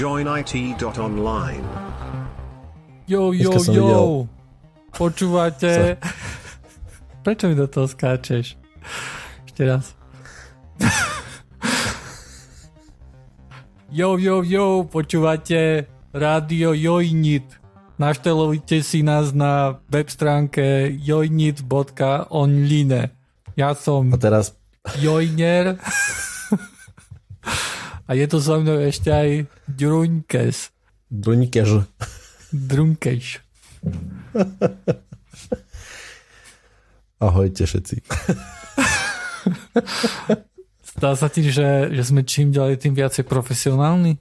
joinit.online. Jo, jo, jo. Počúvate. Prečo mi do toho skáčeš? Ešte raz. jo, jo, jo, počúvate rádio Jojnit. Naštelujte si nás na web stránke jojnit.online. Ja som A teraz Jojner. A je to so mnou ešte aj Drunkes. Druníkež. Drunkeš. Ahojte všetci. Zdá sa ti, že, že sme čím ďalej tým viacej profesionálni?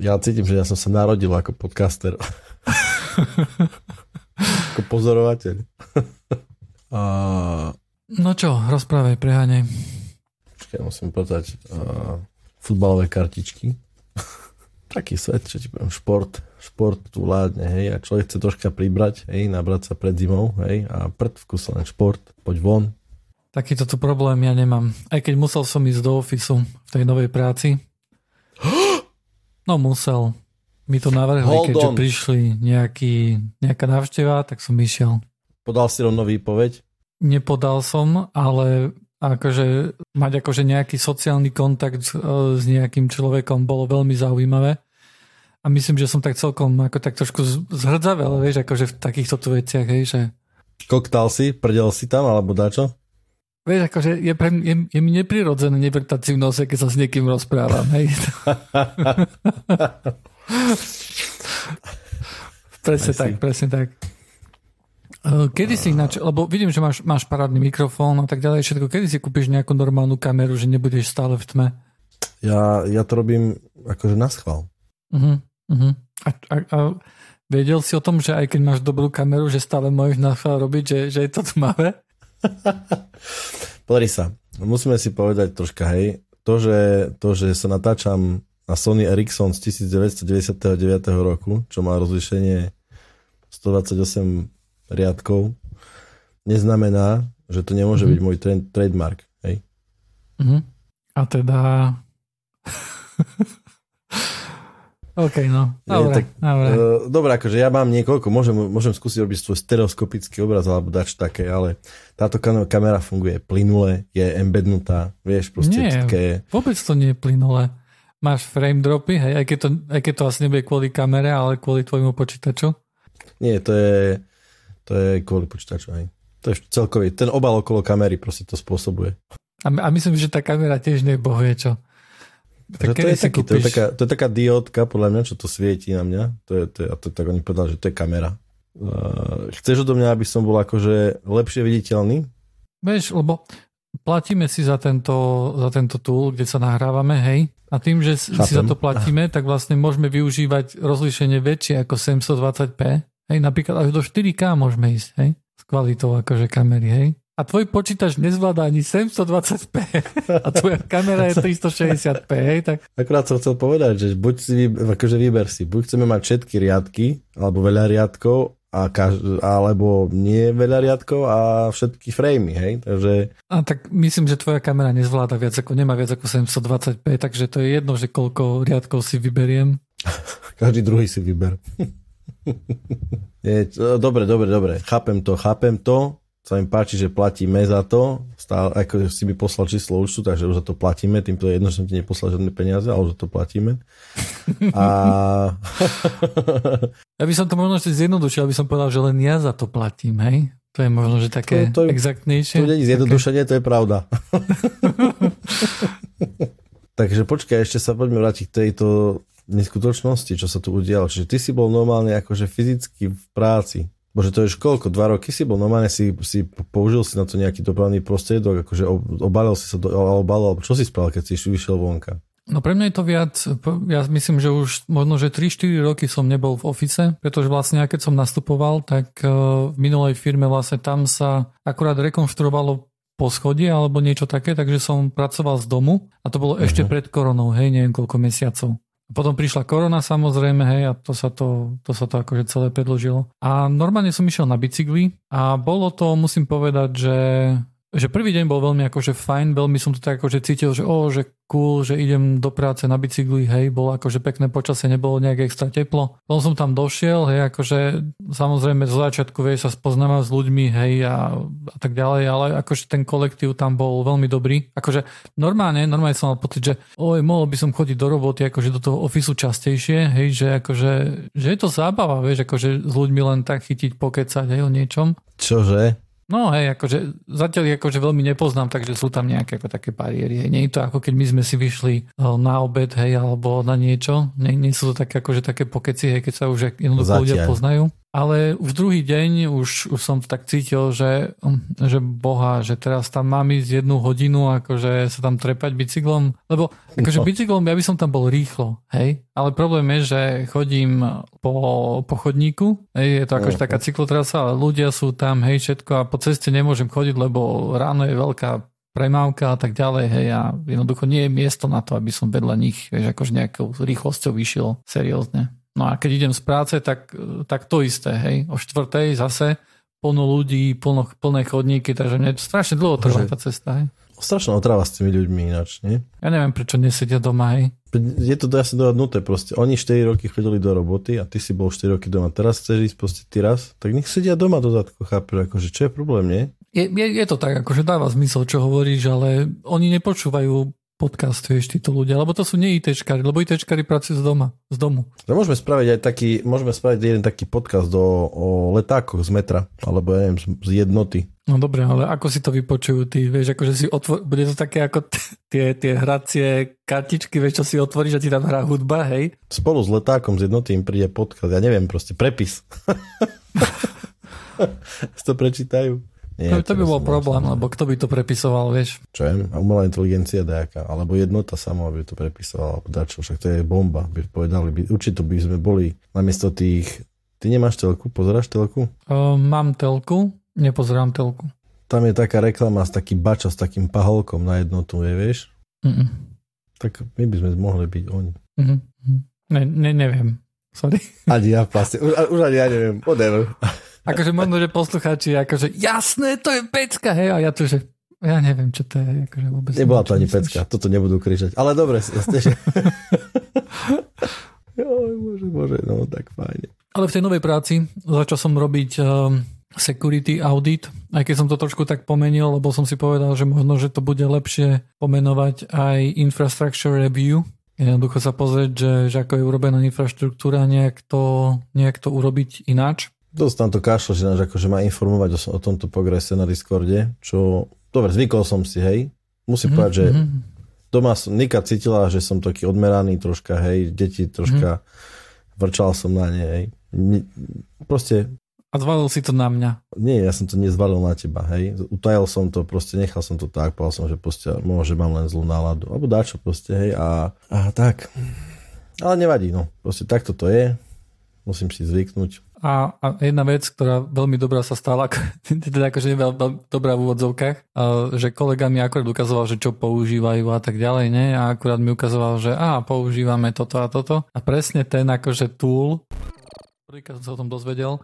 Ja cítim, že ja som sa narodil ako podcaster. ako pozorovateľ. A No čo, rozprávaj, preháňaj. počkaj, musím povedať uh, futbalové kartičky. Taký svet, čo ti poviem, šport, šport tu vládne, hej, a človek chce troška pribrať, hej, nabrať sa pred zimou, hej, a prd v kuse len šport, poď von. Takýto tu problém ja nemám. Aj keď musel som ísť do ofisu v tej novej práci. No musel. Mi to navrhli, Hold keďže on. prišli nejaký, nejaká návšteva, tak som išiel. Podal si rovno výpoveď, Nepodal som, ale akože mať akože nejaký sociálny kontakt e, s nejakým človekom bolo veľmi zaujímavé. A myslím, že som tak celkom ako tak trošku zhrdzavel, vieš, akože v takýchto tu veciach, hej, že koktal si, prdel si tam, alebo dačo? Vieš, akože je, pre, je, je mi neprirodzené nevrtať si v nose, keď sa s niekým rozprávam. Hej. presne tak, presne tak. Eh, Kedy si ináč, lebo vidím, že máš, máš parádny mikrofón a tak ďalej, všetko, kedy si kúpiš nejakú normálnu kameru, že nebudeš stále v tme? Ja, ja to robím akože na schvál. Uh-huh, uh-huh. A, a, a vedel si o tom, že aj keď máš dobrú kameru, že stále môžeš na chvíľu robiť, že, že je to tmavé? Pozri sa, musíme si povedať troška, hej, to, že, to, že sa natáčam na Sony Ericsson z 1999 roku, čo má rozlišenie 128 riadkov, neznamená, že to nemôže Mhm. byť môj trend, trademark, hej. Uh-huh. A teda... OK, no. Dobre, tak, dobre. Uh, dobre, akože ja mám niekoľko, môžem, môžem skúsiť robiť svoj stereoskopický obraz alebo dač také, ale táto kam- kamera funguje plynule, je embednutá, vieš, proste Nie. také, Vôbec to nie je plynulé. Máš frame dropy, hej, aj keď, to, aj keď to asi nebude kvôli kamere, ale kvôli tvojmu počítaču. nie, to je, to je kvôli počítaču, hej. To je celkový, ten obal okolo kamery proste to spôsobuje. A, my- a myslím, že tá kamera tiež nebohuje čo. Tak to, je taký, to, je kúpiš? taká, to je taká diódka, podľa mňa, čo to svieti na mňa. To je, to je, a to, tak oni povedali, že to je kamera. Uh, chceš odo mňa, aby som bol akože lepšie viditeľný? Vieš, lebo platíme si za tento, za tento tool, kde sa nahrávame, hej. A tým, že si si za Chápem. to platíme, tak vlastne môžeme využívať rozlíšenie väčšie ako 720p. Hej, napríklad až do 4K môžeme ísť, hej. S kvalitou akože kamery, hej. A tvoj počítač nezvláda ani 720p a tvoja kamera je 360p, hej, tak Akurát som chcel povedať, že buď si, akože vyber si, buď chceme mať všetky riadky, alebo veľa riadkov, a kaž, alebo nie veľa riadkov a všetky framey, hej, takže A tak myslím, že tvoja kamera nezvláda viac ako, nemá viac ako 720p, takže to je jedno, že koľko riadkov si vyberiem. každý druhý si vyber. Nie, dobre, dobre, dobre, chápem to, chápem to, sa mi páči, že platíme za to, stále, ako si mi poslal číslo účtu, takže už za to platíme, týmto je jedno, že som ti neposlal žiadne peniaze, ale už za to platíme. A Ja by som to možno ešte zjednodušil, aby som povedal, že len ja za to platím, hej? To je možno, že také To- to- exaktnejšie. To nie je zjednodušenie, to je pravda. Takže počkaj, ešte sa poďme vrátiť k tejto neskutočnosti, čo sa tu udialo. Čiže ty si bol normálne akože fyzicky v práci. Bože, to je už koľko? Dva roky si bol normálne, si, si použil si na to nejaký dopravný prostriedok, akože ob- obalil si sa do, alebo čo si spravil, keď si vyšiel vonka? No pre mňa je to viac, ja myslím, že už možno, že 3-4 roky som nebol v office, pretože vlastne ja keď som nastupoval, tak eh, v minulej firme vlastne tam sa akurát rekonštruovalo poschodie alebo niečo také, takže som pracoval z domu a to bolo uh-huh. ešte pred koronou, hej, neviem koľko mesiacov. Potom prišla korona samozrejme, hej, a to sa to, to sa to akože celé predložilo. A normálne som išiel na bicykli a bolo to, musím povedať, že že prvý deň bol veľmi akože fajn, veľmi som to tak akože cítil, že o, že cool, že idem do práce na bicykli, hej, bolo akože pekné počasie, nebolo nejak extra teplo. Potom som tam došiel, hej, akože samozrejme zo začiatku, vieš, sa spoznávať s ľuďmi, hej, a, a tak ďalej, ale akože ten kolektív tam bol veľmi dobrý. Akože normálne, normálne som mal pocit, že oj, mohol by som chodiť do roboty, akože do toho ofisu častejšie, hej, že akože, že je to zábava, vieš, akože s ľuďmi len tak chytiť, pokecať, hej, o niečom. Čože? No hej, akože zatiaľ akože veľmi nepoznám, takže sú tam nejaké ako také bariéry. Hej. Nie je to ako keď my sme si vyšli na obed, hej, alebo na niečo. Nie, nie sú to také akože také pokeci, hej, keď sa už jednoducho ľudia poznajú. Ale už druhý deň už, už som tak cítil, že, že boha, že teraz tam mám ísť jednu hodinu, akože sa tam trepať bicyklom. Lebo akože no. bicyklom ja by som tam bol rýchlo, hej. Ale problém je, že chodím po, po chodníku, hej, je to akože taká cyklotrasa, ale ľudia sú tam, hej, všetko a po ceste nemôžem chodiť, lebo ráno je veľká premávka a tak ďalej, hej, a jednoducho nie je miesto na to, aby som vedľa nich, vieš, akože nejakou rýchlosťou vyšiel seriózne. No a keď idem z práce, tak, tak to isté, hej. O štvrtej zase plno ľudí, plno, plné chodníky, takže mne strašne dlho trvá tá cesta, hej. Strašná otrava s tými ľuďmi ináč, nie? Ja neviem, prečo nesedia doma, hej. Je to jasne dohodnuté proste. Oni 4 roky chodili do roboty a ty si bol 4 roky doma. Teraz chceš ísť proste ty raz, tak nech sedia doma do zadku, chápeš, akože čo je problém, nie? Je, je, je to tak, akože dáva zmysel, čo hovoríš, ale oni nepočúvajú podcast, vieš, títo ľudia, lebo to sú nie ITčkári, lebo ITčkári pracujú z doma, z domu. No môžeme spraviť aj taký, môžeme spraviť jeden taký podcast o, o letákoch z metra, alebo ja neviem, z jednoty. No dobre, ale ako si to vypočujú ty, vieš, akože si otvor... bude to také ako t- tie, tie hracie kartičky, vieš, čo si otvoríš a ti tam hrá hudba, hej? Spolu s letákom z jednoty im príde podcast, ja neviem, proste prepis. to prečítajú. Nie, to, to by bol problém, lebo kto by to prepisoval, vieš? Čo je, umelá inteligencia nejaká, alebo jednota sama by to prepisovala, alebo dačo, však to je bomba, by povedali, by, určite by sme boli namiesto tých... Ty nemáš telku? Pozeráš telku? Uh, mám telku, nepozerám telku. Tam je taká reklama s takým bača, s takým paholkom na jednotu, je, vieš? Mm-mm. Tak my by sme mohli byť oni. Mm-hmm. Ne, ne, neviem. Sorry. Ani ja vlastne, už, už ani ja neviem, whatever. Akože možno, že poslucháči, akože jasné, to je pecka, hej, a ja tu, že ja neviem, čo to je. Akože vôbec Nebola to ani pecka, toto nebudú križať. Ale dobre, ste, že... Joj, môže, môže, no tak fajne. Ale v tej novej práci začal som robiť um, security audit, aj keď som to trošku tak pomenil, lebo som si povedal, že možno, že to bude lepšie pomenovať aj infrastructure review, jednoducho sa pozrieť, že, že ako je urobená infraštruktúra, nejak to, nejak to urobiť ináč. Dosť tam to kašlo, že náš akože má informovať o, o tomto progrese na Discorde, čo, dobre, zvykol som si, hej. Musím mm-hmm. povedať, že mhm. doma som, Nika cítila, že som taký odmeraný troška, hej, deti troška, mm-hmm. vrčal som na ne, hej. Proste... A zvalil si to na mňa? Nie, ja som to nezvalil na teba, hej. Utajal som to, proste nechal som to tak, povedal som, že proste môže mám len zlú náladu, alebo dáčo proste, hej, a, a tak. Ale nevadí, no, proste takto to je, musím si zvyknúť. A, a jedna vec, ktorá veľmi dobrá sa stala, teda akože je veľmi dobrá v úvodzovkách, že kolega mi akorát ukazoval, že čo používajú a tak ďalej, ne? A akurát mi ukazoval, že a používame toto a toto. A presne ten akože tool, prvýkrát som sa o tom dozvedel,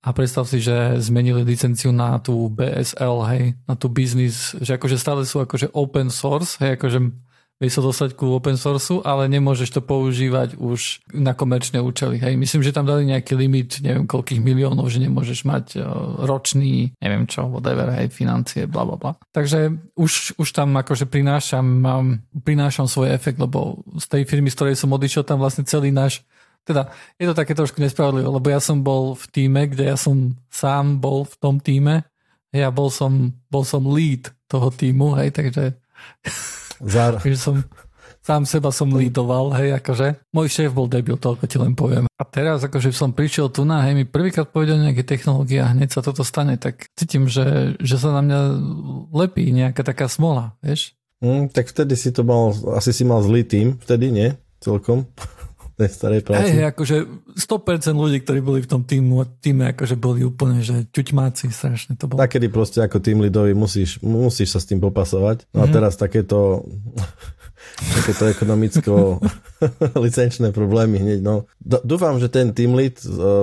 a predstav si, že zmenili licenciu na tú BSL, hej, na tú business, že akože stále sú akože open source, hej, akože vieš sa dostať ku open source, ale nemôžeš to používať už na komerčné účely. Hej. Myslím, že tam dali nejaký limit, neviem koľkých miliónov, že nemôžeš mať uh, ročný, neviem čo, whatever, hej, financie, bla bla bla. Takže už, už tam akože prinášam, um, prinášam svoj efekt, lebo z tej firmy, z ktorej som odišiel, tam vlastne celý náš teda je to také trošku nespravodlivé, lebo ja som bol v týme, kde ja som sám bol v tom týme, ja bol som, bol som lead toho týmu, hej, takže Zar. že som sám seba som lídoval, hej, akože. Môj šéf bol debil, toľko ti len poviem. A teraz, akože som prišiel tu na, hej, mi prvýkrát povedal nejaké technológie a hneď sa toto stane, tak cítim, že, že sa na mňa lepí nejaká taká smola, vieš. Mm, tak vtedy si to mal, asi si mal zlý tým, vtedy nie, celkom tej starej práci. Hej, akože 100% ľudí, ktorí boli v tom týmu, týme akože boli úplne, že ťuťmáci strašne to bolo. Takedy proste ako tým lidový musíš, musíš sa s tým popasovať. No a mm-hmm. teraz takéto takéto ekonomicko licenčné problémy hneď. No. Dúfam, že ten team lead,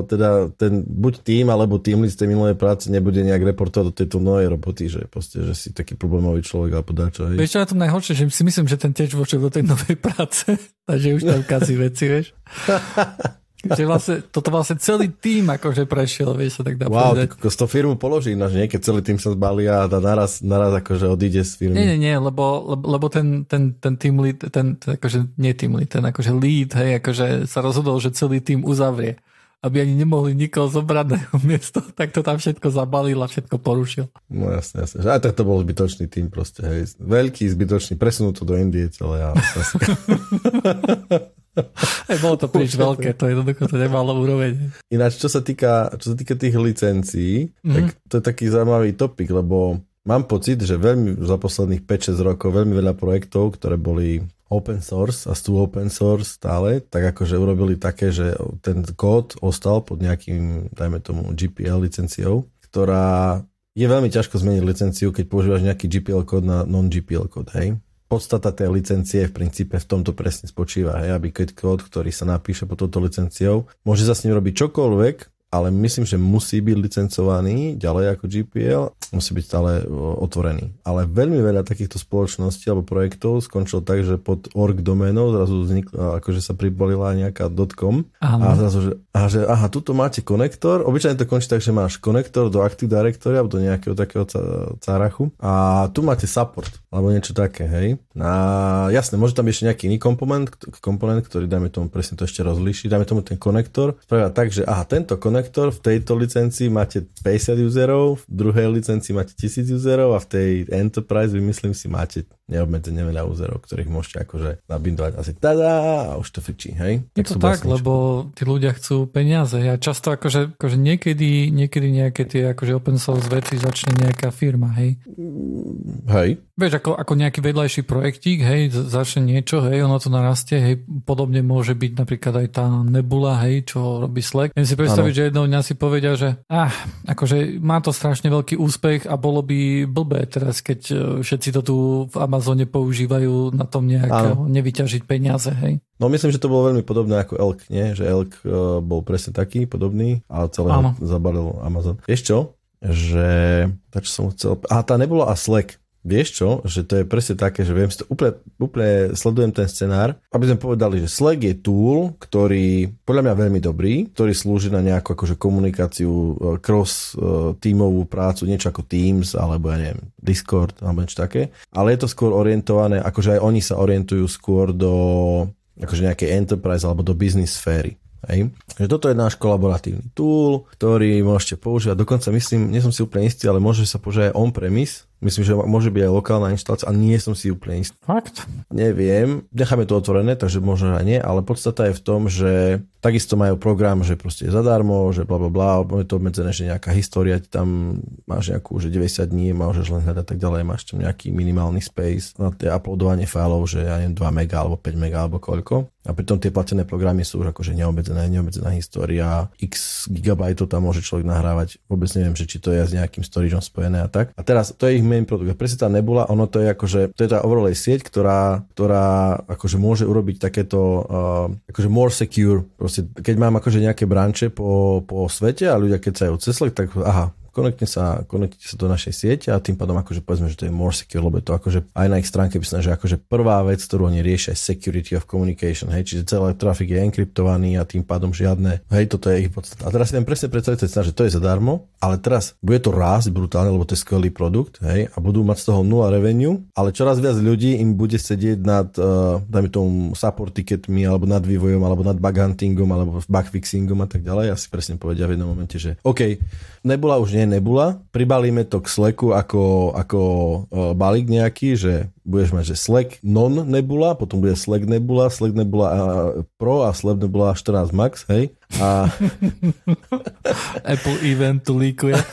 teda ten buď tým alebo team lead z tej minulej práce nebude nejak reportovať do tejto novej roboty, že, proste, že si taký problémový človek alebo dačo. Vieš čo je to najhoršie, že si myslím, že ten tiež vošiel do tej novej práce, takže už tam kazí veci, vieš. že vlastne, toto vlastne celý tým akože prešiel, vieš sa tak dá wow, povedať. Wow, to firmu položí, že nie, keď celý tým sa zbalí a naraz, naraz akože odíde z firmy. Nie, nie, nie, lebo, lebo, lebo ten, ten, ten team lead, ten, ten, akože, nie team lead, ten akože lead, hej, akože sa rozhodol, že celý tým uzavrie aby ani nemohli nikoho zobrať na jeho miesto, tak to tam všetko zabalil a všetko porušil. No jasne, jasne. Aj tak to bol zbytočný tým proste, hej. Veľký, zbytočný, presunú to do Indie celé. A... Aj bolo to príliš veľké, to jednoducho to nemalo úroveň. Ináč, čo sa týka, čo sa týka tých licencií, mm-hmm. tak to je taký zaujímavý topik, lebo mám pocit, že veľmi za posledných 5-6 rokov veľmi veľa projektov, ktoré boli open source a sú open source stále, tak akože urobili také, že ten kód ostal pod nejakým, dajme tomu, GPL licenciou, ktorá je veľmi ťažko zmeniť licenciu, keď používaš nejaký GPL kód na non-GPL kód, hej podstata tej licencie v princípe v tomto presne spočíva, hej, aby keď kód, ktorý sa napíše pod touto licenciou, môže sa s ním robiť čokoľvek, ale myslím, že musí byť licencovaný ďalej ako GPL, musí byť stále otvorený. Ale veľmi veľa takýchto spoločností alebo projektov skončilo tak, že pod org doménou zrazu vznikla, akože sa pribalila nejaká .com a zrazu, že, a že aha, tuto máte konektor, obyčajne to končí tak, že máš konektor do Active Directory alebo do nejakého takého cárachu a tu máte support alebo niečo také, hej. A jasne, môže tam ešte nejaký iný komponent, komponent, ktorý dajme tomu presne to ešte rozlíši, dajme tomu ten konektor, spravia tak, že aha, tento konektor konektor, v tejto licencii máte 50 userov, v druhej licencii máte 1000 userov a v tej Enterprise vymyslím si máte neobmedzene veľa userov, ktorých môžete akože nabindovať asi tada a už to fičí, hej? Je to tak, lebo tí ľudia chcú peniaze. Ja často akože, akože niekedy, niekedy nejaké tie akože open source veci začne nejaká firma, hej? Hej. Vieš, ako, ako nejaký vedľajší projektík, hej, začne niečo, hej, ono to narastie, hej, podobne môže byť napríklad aj tá nebula, hej, čo robí Slack. Viem si predstaviť, ano. že jednou dňa si povedia, že ah, akože má to strašne veľký úspech a bolo by blbé teraz, keď e, všetci to tu v Amazone používajú na tom nejak ano. nevyťažiť peniaze, hej. No myslím, že to bolo veľmi podobné ako Elk, nie? Že Elk uh, bol presne taký, podobný a celého zabalil Amazon. Vieš čo? Že, čo som chcel... A tá nebola a Slack. Vieš čo, že to je presne také, že viem si to úplne, úplne sledujem ten scenár, aby sme povedali, že Slack je tool, ktorý podľa mňa veľmi dobrý, ktorý slúži na nejakú akože komunikáciu, e, cross e, tímovú prácu, niečo ako Teams, alebo ja neviem, Discord, alebo niečo také, ale je to skôr orientované, akože aj oni sa orientujú skôr do akože nejakej enterprise alebo do business sféry. Hej. Že toto je náš kolaboratívny tool, ktorý môžete používať. Dokonca myslím, nie som si úplne istý, ale môže sa používať on-premise, Myslím, že môže byť aj lokálna inštalácia a nie som si úplne istý. Fakt? Neviem. Necháme to otvorené, takže možno aj nie, ale podstata je v tom, že takisto majú program, že proste je zadarmo, že bla bla bla, je to obmedzené, že nejaká história, tam máš nejakú, že 90 dní, môžeš len hľadať tak ďalej, máš tam nejaký minimálny space na tie uploadovanie fajlov, že ja neviem 2 mega alebo 5 mega alebo koľko. A pritom tie platené programy sú už akože neobmedzené, neobmedzená história, x gigabajtov tam môže človek nahrávať, vôbec neviem, že či to je s nejakým storageom spojené a tak. A teraz to je ich main produkt. A presne tá nebula, ono to je akože, to je tá overlay sieť, ktorá, ktorá akože môže urobiť takéto uh, akože more secure. Proste, keď mám akože nejaké branče po, po svete a ľudia keď sa cez tak aha, konektne sa, konektite sa do našej siete a tým pádom akože povedzme, že to je more secure, lebo je to akože aj na ich stránke písané, že akože prvá vec, ktorú oni riešia je security of communication, hej, čiže celý trafik je enkryptovaný a tým pádom žiadne, hej, toto je ich podstata. A teraz si ten presne predstaviť, že to je zadarmo, ale teraz bude to rásť brutálne, lebo to je skvelý produkt, hej, a budú mať z toho nula revenue, ale čoraz viac ľudí im bude sedieť nad, uh, dajme tomu, support ticketmi, alebo nad vývojom, alebo nad bug huntingom, alebo bug fixingom a tak ďalej. A si presne povedia v jednom momente, že OK, nebola už nie nebula, pribalíme to k Slacku ako, ako uh, balík nejaký, že budeš mať, že Slack non nebula, potom bude Slack nebula, Slack nebula uh, Pro a Slack nebula 14 Max, hej? A... Apple event tu líkuje.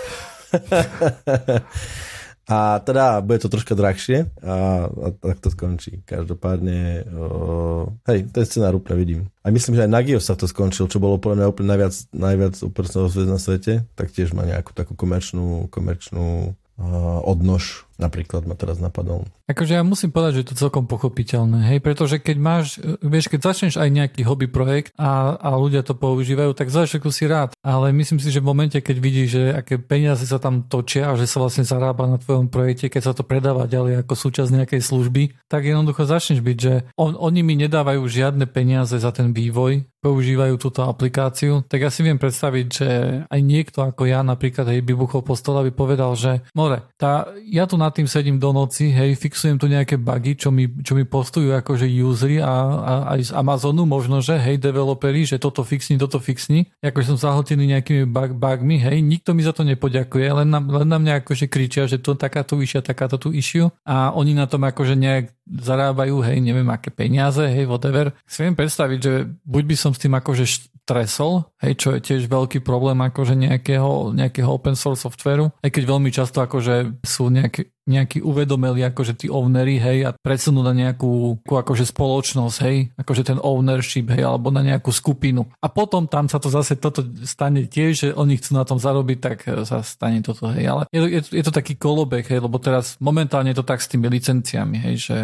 A teda bude to troška drahšie a, a tak to skončí. Každopádne, o, hej, ten scenár úplne vidím. A myslím, že aj Nagios sa to skončil, čo bolo podľa mňa úplne najviac, najviac uprstného na svete, tak tiež má nejakú takú komerčnú, komerčnú uh, odnož Napríklad ma teraz napadol. Akože ja musím povedať, že je to celkom pochopiteľné, hej, pretože keď máš, vieš, keď začneš aj nejaký hobby projekt a, a ľudia to používajú, tak začiatku si rád, ale myslím si, že v momente, keď vidíš, že aké peniaze sa tam točia a že sa vlastne zarába na tvojom projekte, keď sa to predáva ďalej ako súčasť nejakej služby, tak jednoducho začneš byť, že on, oni mi nedávajú žiadne peniaze za ten vývoj, používajú túto aplikáciu, tak ja si viem predstaviť, že aj niekto ako ja napríklad hej, by buchol po stole by povedal, že more, tá, ja tu nad tým sedím do noci, hej, fixujem tu nejaké bugy, čo mi, čo mi postujú akože usery a, a aj z Amazonu možno, že hej, developeri, že toto fixni, toto fixni, akože som zahltený nejakými bug, bugmi, hej, nikto mi za to nepoďakuje, len na, len na mňa akože kričia, že to takáto vyššia, takáto tu issue a oni na tom akože nejak zarábajú, hej, neviem aké peniaze, hej, whatever. Si viem predstaviť, že buď by som s tým akože stresol, hej, čo je tiež veľký problém akože nejakého, nejakého open source softveru, aj keď veľmi často akože sú nejaké, nejakí uvedomeli akože tí ownery, hej, a presunú na nejakú akože spoločnosť, hej, akože ten ownership, hej, alebo na nejakú skupinu. A potom tam sa to zase toto stane tiež, že oni chcú na tom zarobiť, tak sa stane toto, hej, ale je, je, je to taký kolobek, hej, lebo teraz momentálne je to tak s tými licenciami, hej, že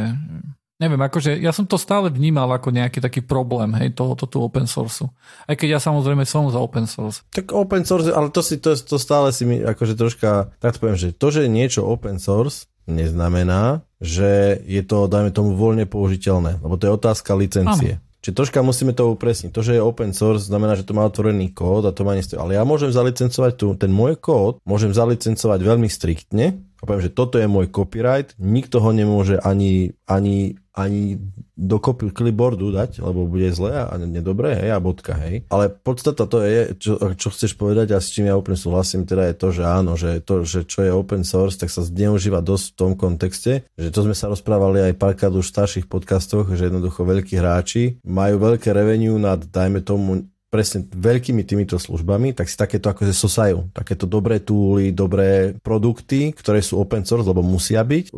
neviem, akože ja som to stále vnímal ako nejaký taký problém, hej, tohoto tu open source. Aj keď ja samozrejme som za open source. Tak open source, ale to si, to, to stále si mi, akože troška, tak to poviem, že to, že je niečo open source, neznamená, že je to, dajme tomu, voľne použiteľné, lebo to je otázka licencie. Ano. Čiže troška musíme to upresniť. To, že je open source, znamená, že to má otvorený kód a to má nestojí. Ale ja môžem zalicencovať tu, ten môj kód, môžem zalicencovať veľmi striktne a poviem, že toto je môj copyright, nikto ho nemôže ani, ani ani do clipboardu dať, lebo bude zle a nedobré, hej, a bodka, hej. Ale podstata to je, čo, čo chceš povedať a s čím ja úplne súhlasím, teda je to, že áno, že to, že čo je open source, tak sa zneužíva dosť v tom kontexte, že to sme sa rozprávali aj párkrát už v starších podcastoch, že jednoducho veľkí hráči majú veľké revenue nad, dajme tomu, presne veľkými týmito službami, tak si takéto akože sosajú. Takéto dobré túly, dobré produkty, ktoré sú open source, lebo musia byť.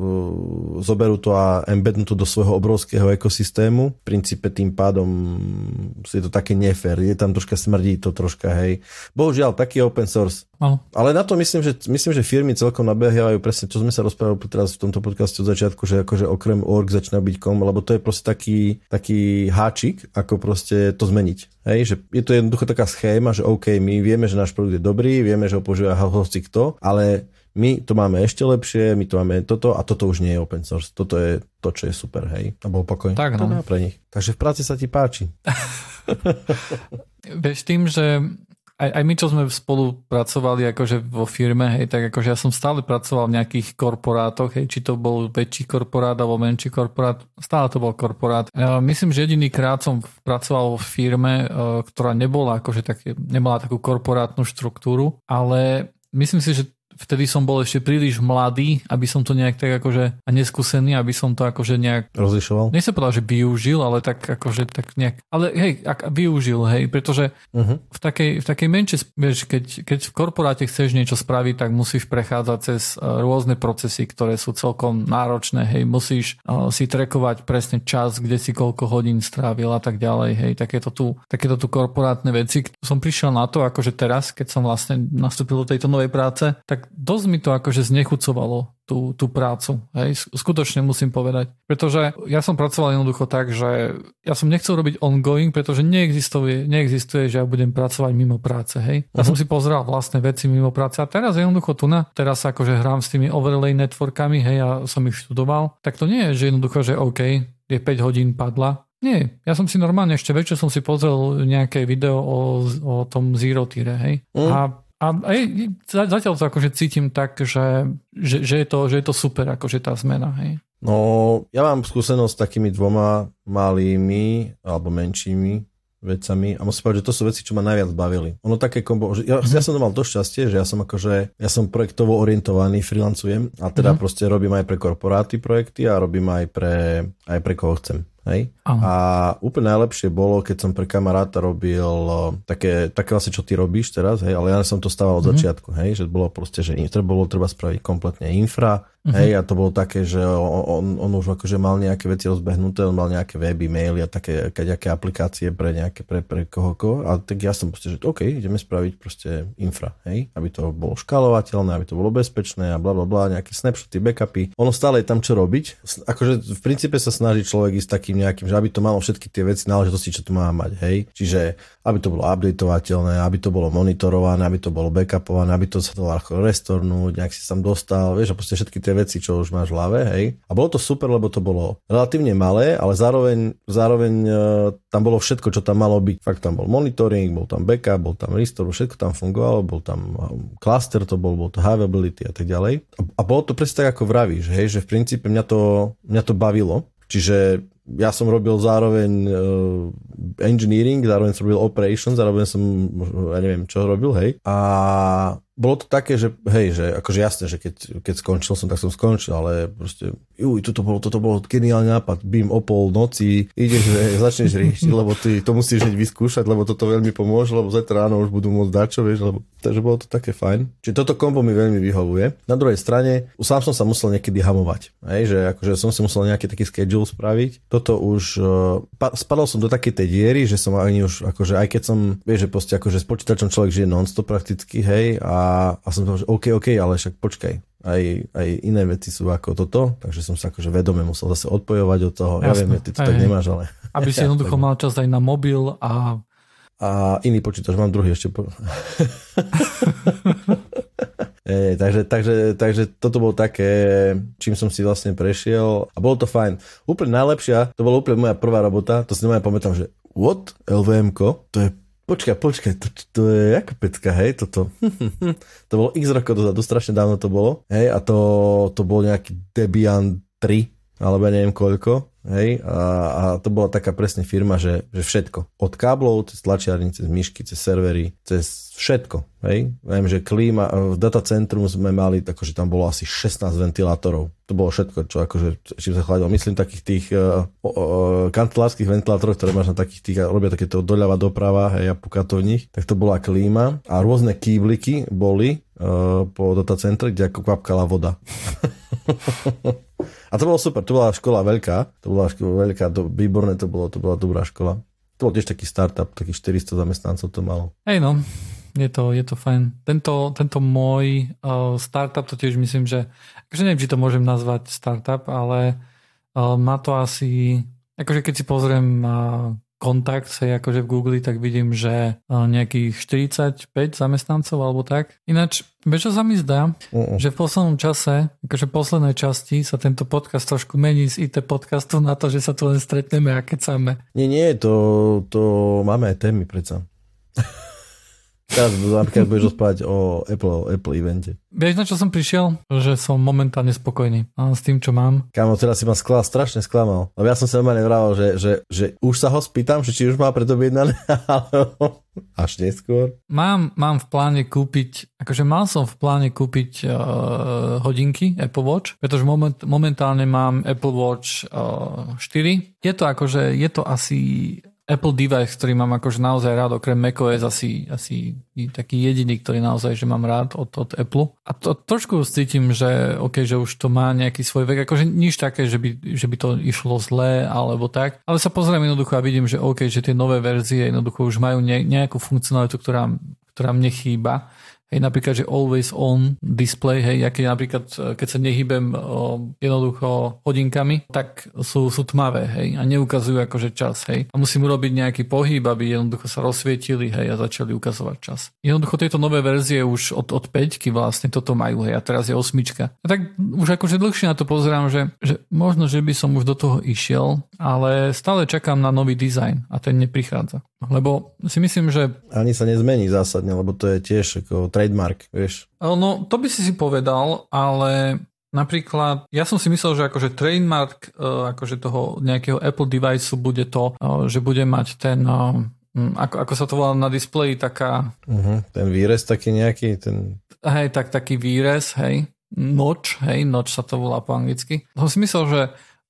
Zoberú to a embednú to do svojho obrovského ekosystému. V princípe tým pádom je to také nefér. Je tam troška smrdí to troška, hej. Bohužiaľ, taký open source Ano. Ale na to myslím, že, myslím, že firmy celkom nabiehajú presne, čo sme sa rozprávali teraz v tomto podcaste od začiatku, že akože okrem org začína byť kom, lebo to je proste taký, taký háčik, ako proste to zmeniť. Hej, že je to jednoducho taká schéma, že OK, my vieme, že náš produkt je dobrý, vieme, že ho používa hoci kto, ale my to máme ešte lepšie, my to máme toto a toto už nie je open source. Toto je to, čo je super, hej. A bol pokoj. Tak, no. pre nich. Takže v práci sa ti páči. Vieš, tým, že aj, aj my, čo sme spolu pracovali akože vo firme, hej, tak akože ja som stále pracoval v nejakých korporátoch, hej, či to bol väčší korporát alebo menší korporát, stále to bol korporát. Ja myslím, že jediný krát som pracoval v firme, e, ktorá nebola akože tak, nemala takú korporátnu štruktúru, ale myslím si, že vtedy som bol ešte príliš mladý, aby som to nejak tak akože a neskúsený, aby som to akože nejak... Rozlišoval? Nechcem povedať, že využil, ale tak akože tak nejak... Ale hej, ak využil, hej, pretože uh-huh. v, takej, v takej menšej, vieš, keď, keď v korporáte chceš niečo spraviť, tak musíš prechádzať cez e, rôzne procesy, ktoré sú celkom náročné, hej, musíš uh, si trekovať presne čas, kde si koľko hodín strávil a tak ďalej, hej, takéto tu, takéto tu korporátne veci. Som prišiel na to, akože teraz, keď som vlastne nastúpil do tejto novej práce, tak dosť mi to akože znechucovalo tú, tú prácu. Hej, skutočne musím povedať. Pretože ja som pracoval jednoducho tak, že ja som nechcel robiť ongoing, pretože neexistuje, neexistuje že ja budem pracovať mimo práce. Hej. Ja uh-huh. som si pozrel vlastné veci mimo práce a teraz jednoducho tu na, teraz akože hrám s tými overlay networkami, hej, ja som ich študoval, tak to nie je, že jednoducho, že OK, je 5 hodín padla, nie, ja som si normálne ešte večer som si pozrel nejaké video o, o tom Zero Tire, hej. Mm. A a aj, zatiaľ to akože cítim tak, že, že, že, je to, že je to super, akože tá zmena. Hej. No, ja mám skúsenosť s takými dvoma malými alebo menšími vecami a musím povedať, že to sú veci, čo ma najviac bavili. Ono také kombo, že ja, ja som to mal to šťastie, že ja som akože, ja som projektovo orientovaný, freelancujem a teda mm-hmm. proste robím aj pre korporáty projekty a robím aj pre, aj pre koho chcem. Hej? A úplne najlepšie bolo, keď som pre kamaráta robil také, také vlastne, čo ty robíš teraz, hej, ale ja som to stával od mm-hmm. začiatku, hej, že bolo proste, že bolo treba spraviť kompletne infra, Uh-huh. Hej, a to bolo také, že on, on už akože mal nejaké veci rozbehnuté, on mal nejaké weby, maily a také nejaké aplikácie pre nejaké, pre, pre koho, koho. A tak ja som proste, že OK, ideme spraviť proste infra, hej, aby to bolo škalovateľné, aby to bolo bezpečné a bla bla bla, nejaké snapshoty, backupy. Ono stále je tam čo robiť. Akože v princípe sa snaží človek ísť takým nejakým, že aby to malo všetky tie veci náležitosti, čo tu má mať, hej. Čiže aby to bolo updateovateľné, aby to bolo monitorované, aby to bolo backupované, aby to sa to ľahko restornúť, nejak si tam dostal, vieš, a proste všetky tie veci, čo už máš v hlave, hej. A bolo to super, lebo to bolo relatívne malé, ale zároveň, zároveň uh, tam bolo všetko, čo tam malo byť. Fakt tam bol monitoring, bol tam backup, bol tam restore, všetko tam fungovalo, bol tam e, cluster to bol, bol to availability a tak ďalej. A, a bolo to presne tak, ako vravíš, hej, že v princípe mňa to, mňa to bavilo, Čiže ja som robil zároveň uh, engineering, zároveň som robil operations, zároveň som, ja neviem, čo robil, hej. A bolo to také, že hej, že akože jasné, že keď, keď skončil som, tak som skončil, ale proste, juj, toto bolo, toto bolo geniálny nápad, bím o pol noci, ideš, že začneš riešiť, lebo ty to musíš hneď vyskúšať, lebo toto veľmi pomôže, lebo zajtra ráno už budú môcť dať, čo vieš, lebo, takže bolo to také fajn. Čiže toto kombo mi veľmi vyhovuje. Na druhej strane, sám som sa musel niekedy hamovať, hej, že akože som si musel nejaký taký schedule spraviť. Toto už, uh, spadol som do takej tej diery, že som ani už, akože aj keď som, vieš, že proste akože s počítačom človek žije non-stop prakticky, hej, a a, som povedal, že OK, OK, ale však počkaj, aj, aj iné veci sú ako toto, takže som sa akože vedome musel zase odpojovať od toho. Jasne, ja viem, ty to aj, tak nemáš, ale... Aby si jednoducho mal čas aj na mobil a... A iný počítač, mám druhý ešte. Po... e, takže, takže, takže toto bolo také, čím som si vlastne prešiel a bolo to fajn. Úplne najlepšia, to bola úplne moja prvá robota, to si nemôžem pamätám, že what? LVM, to je Počkaj, počkaj, to, to je ako pecka, hej, toto. to bolo x rokov dozadu, strašne dávno to bolo, hej, a to, to bol nejaký Debian 3, alebo ja neviem koľko, hej, a, a to bola taká presne firma, že, že všetko, od káblov, cez tlačiarní, cez myšky, cez servery, cez všetko, hej. Viem, že klíma, v datacentrum sme mali, akože tam bolo asi 16 ventilátorov, to bolo všetko, čo akože, čím sa chladil. Myslím takých tých uh, uh, kancelárskych ventilátorov, ktoré máš na takých tých, robia takéto doľava doprava, hej, a puká to v nich, tak to bola klíma a rôzne kýbliky boli uh, po datacentre, kde ako kvapkala voda. a to bolo super, to bola škola veľká, to bola škola veľká, to, výborné to bolo, to bola dobrá škola. To bol tiež taký startup, takých 400 zamestnancov to malo. Hej no, je to, je to fajn. Tento, tento môj uh, startup, to tiež myslím, že akože neviem, či to môžem nazvať startup, ale uh, má to asi, akože keď si pozriem na kontakt, hej, akože v Google, tak vidím, že uh, nejakých 45 zamestnancov alebo tak. Ináč, vieš, čo sa mi zdá? Uh-uh. Že v poslednom čase, akože v poslednej časti sa tento podcast trošku mení z IT podcastu na to, že sa tu len stretneme a kecáme. Nie, nie, to, to máme aj témy predsa. Teraz napríklad budeš rozprávať o Apple, Apple evente. Vieš, na čo som prišiel? Že som momentálne spokojný s tým, čo mám. Kámo, teraz si ma skla, strašne sklamal. Lebo ja som sa normálne vravel, že, že, že už sa ho spýtam, že či už má predobjednané, alebo až neskôr. Mám, mám v pláne kúpiť, akože mal som v pláne kúpiť uh, hodinky Apple Watch, pretože moment, momentálne mám Apple Watch uh, 4. Je to akože, je to asi Apple device, ktorý mám akože naozaj rád, okrem macOS asi, asi taký jediný, ktorý naozaj, že mám rád od, od Apple. A to trošku cítim, že OK, že už to má nejaký svoj vek, akože nič také, že by, že by to išlo zle alebo tak, ale sa pozriem jednoducho a vidím, že OK, že tie nové verzie jednoducho už majú nejakú funkcionalitu, ktorá, ktorá mne chýba Hej, napríklad, že always on display, hej, keď napríklad, e, keď sa nehybem o, jednoducho hodinkami, tak sú, sú tmavé, hej, a neukazujú akože čas, hej. A musím urobiť nejaký pohyb, aby jednoducho sa rozsvietili, hej, a začali ukazovať čas. Jednoducho tieto nové verzie už od, od 5 vlastne toto majú, hej, a teraz je osmička. A tak už akože dlhšie na to pozerám, že, že možno, že by som už do toho išiel, ale stále čakám na nový dizajn a ten neprichádza. Lebo si myslím, že... Ani sa nezmení zásadne, lebo to je tiež ako trademark, vieš. No, to by si si povedal, ale napríklad, ja som si myslel, že akože trademark e, akože toho nejakého Apple device bude to, e, že bude mať ten e, ako, ako sa to volá na displeji, taká... Uh-huh, ten výrez taký nejaký, ten... Hej, tak taký výrez, hej, noč, hej, noč sa to volá po anglicky. Som si myslel, že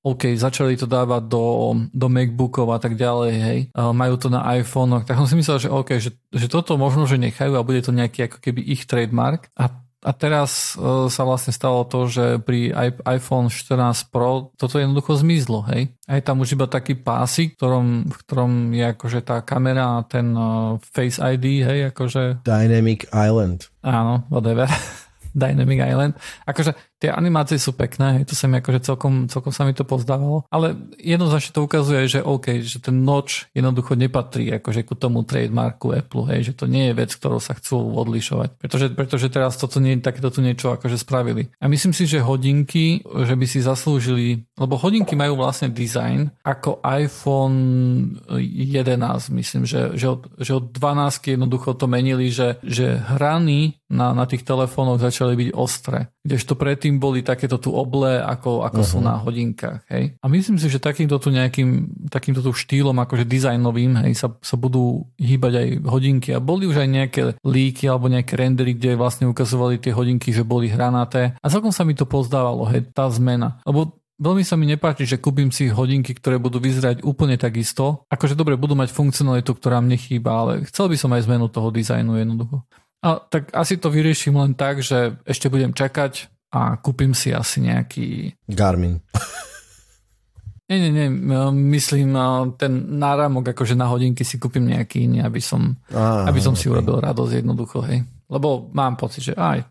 OK, začali to dávať do, do MacBookov a tak ďalej, hej, majú to na iPhone, tak som si myslel, že OK, že, že toto možno, že nechajú a bude to nejaký ako keby ich trademark a a teraz uh, sa vlastne stalo to, že pri iPhone 14 Pro toto jednoducho zmizlo, hej. A je tam už iba taký pásik, v ktorom, v ktorom je akože tá kamera a ten uh, Face ID, hej, akože... Dynamic Island. Áno, whatever. Dynamic Island. Akože tie animácie sú pekné, to sa mi akože celkom, celkom sa mi to pozdávalo, ale jednoznačne to ukazuje, že OK, že ten noč jednoducho nepatrí akože ku tomu trademarku Apple, hej, že to nie je vec, ktorou sa chcú odlišovať, pretože, pretože teraz toto nie, takéto tu niečo akože spravili. A myslím si, že hodinky, že by si zaslúžili, lebo hodinky majú vlastne design ako iPhone 11, myslím, že, že, od, že od 12 jednoducho to menili, že, že hrany na, na tých telefónoch začali byť ostré. Kdežto predtým boli takéto tu oble, ako, ako uh-huh. sú mhm. na hodinkách. Hej? A myslím si, že takýmto tu nejakým takýmto tu štýlom, akože dizajnovým, hej, sa, sa budú hýbať aj hodinky. A boli už aj nejaké líky alebo nejaké rendery, kde vlastne ukazovali tie hodinky, že boli hranaté. A celkom sa mi to pozdávalo, hej, tá zmena. Lebo Veľmi sa mi nepáči, že kúpim si hodinky, ktoré budú vyzerať úplne takisto. Akože dobre, budú mať funkcionalitu, ktorá mne chýba, ale chcel by som aj zmenu toho dizajnu jednoducho. A, tak asi to vyrieším len tak, že ešte budem čakať a kúpim si asi nejaký... Garmin. Nie, nie, nie, myslím ten náramok akože na hodinky si kúpim nejaký iný, aby som, ah, aby som okay. si urobil radosť jednoducho, hej. Lebo mám pocit, že aj,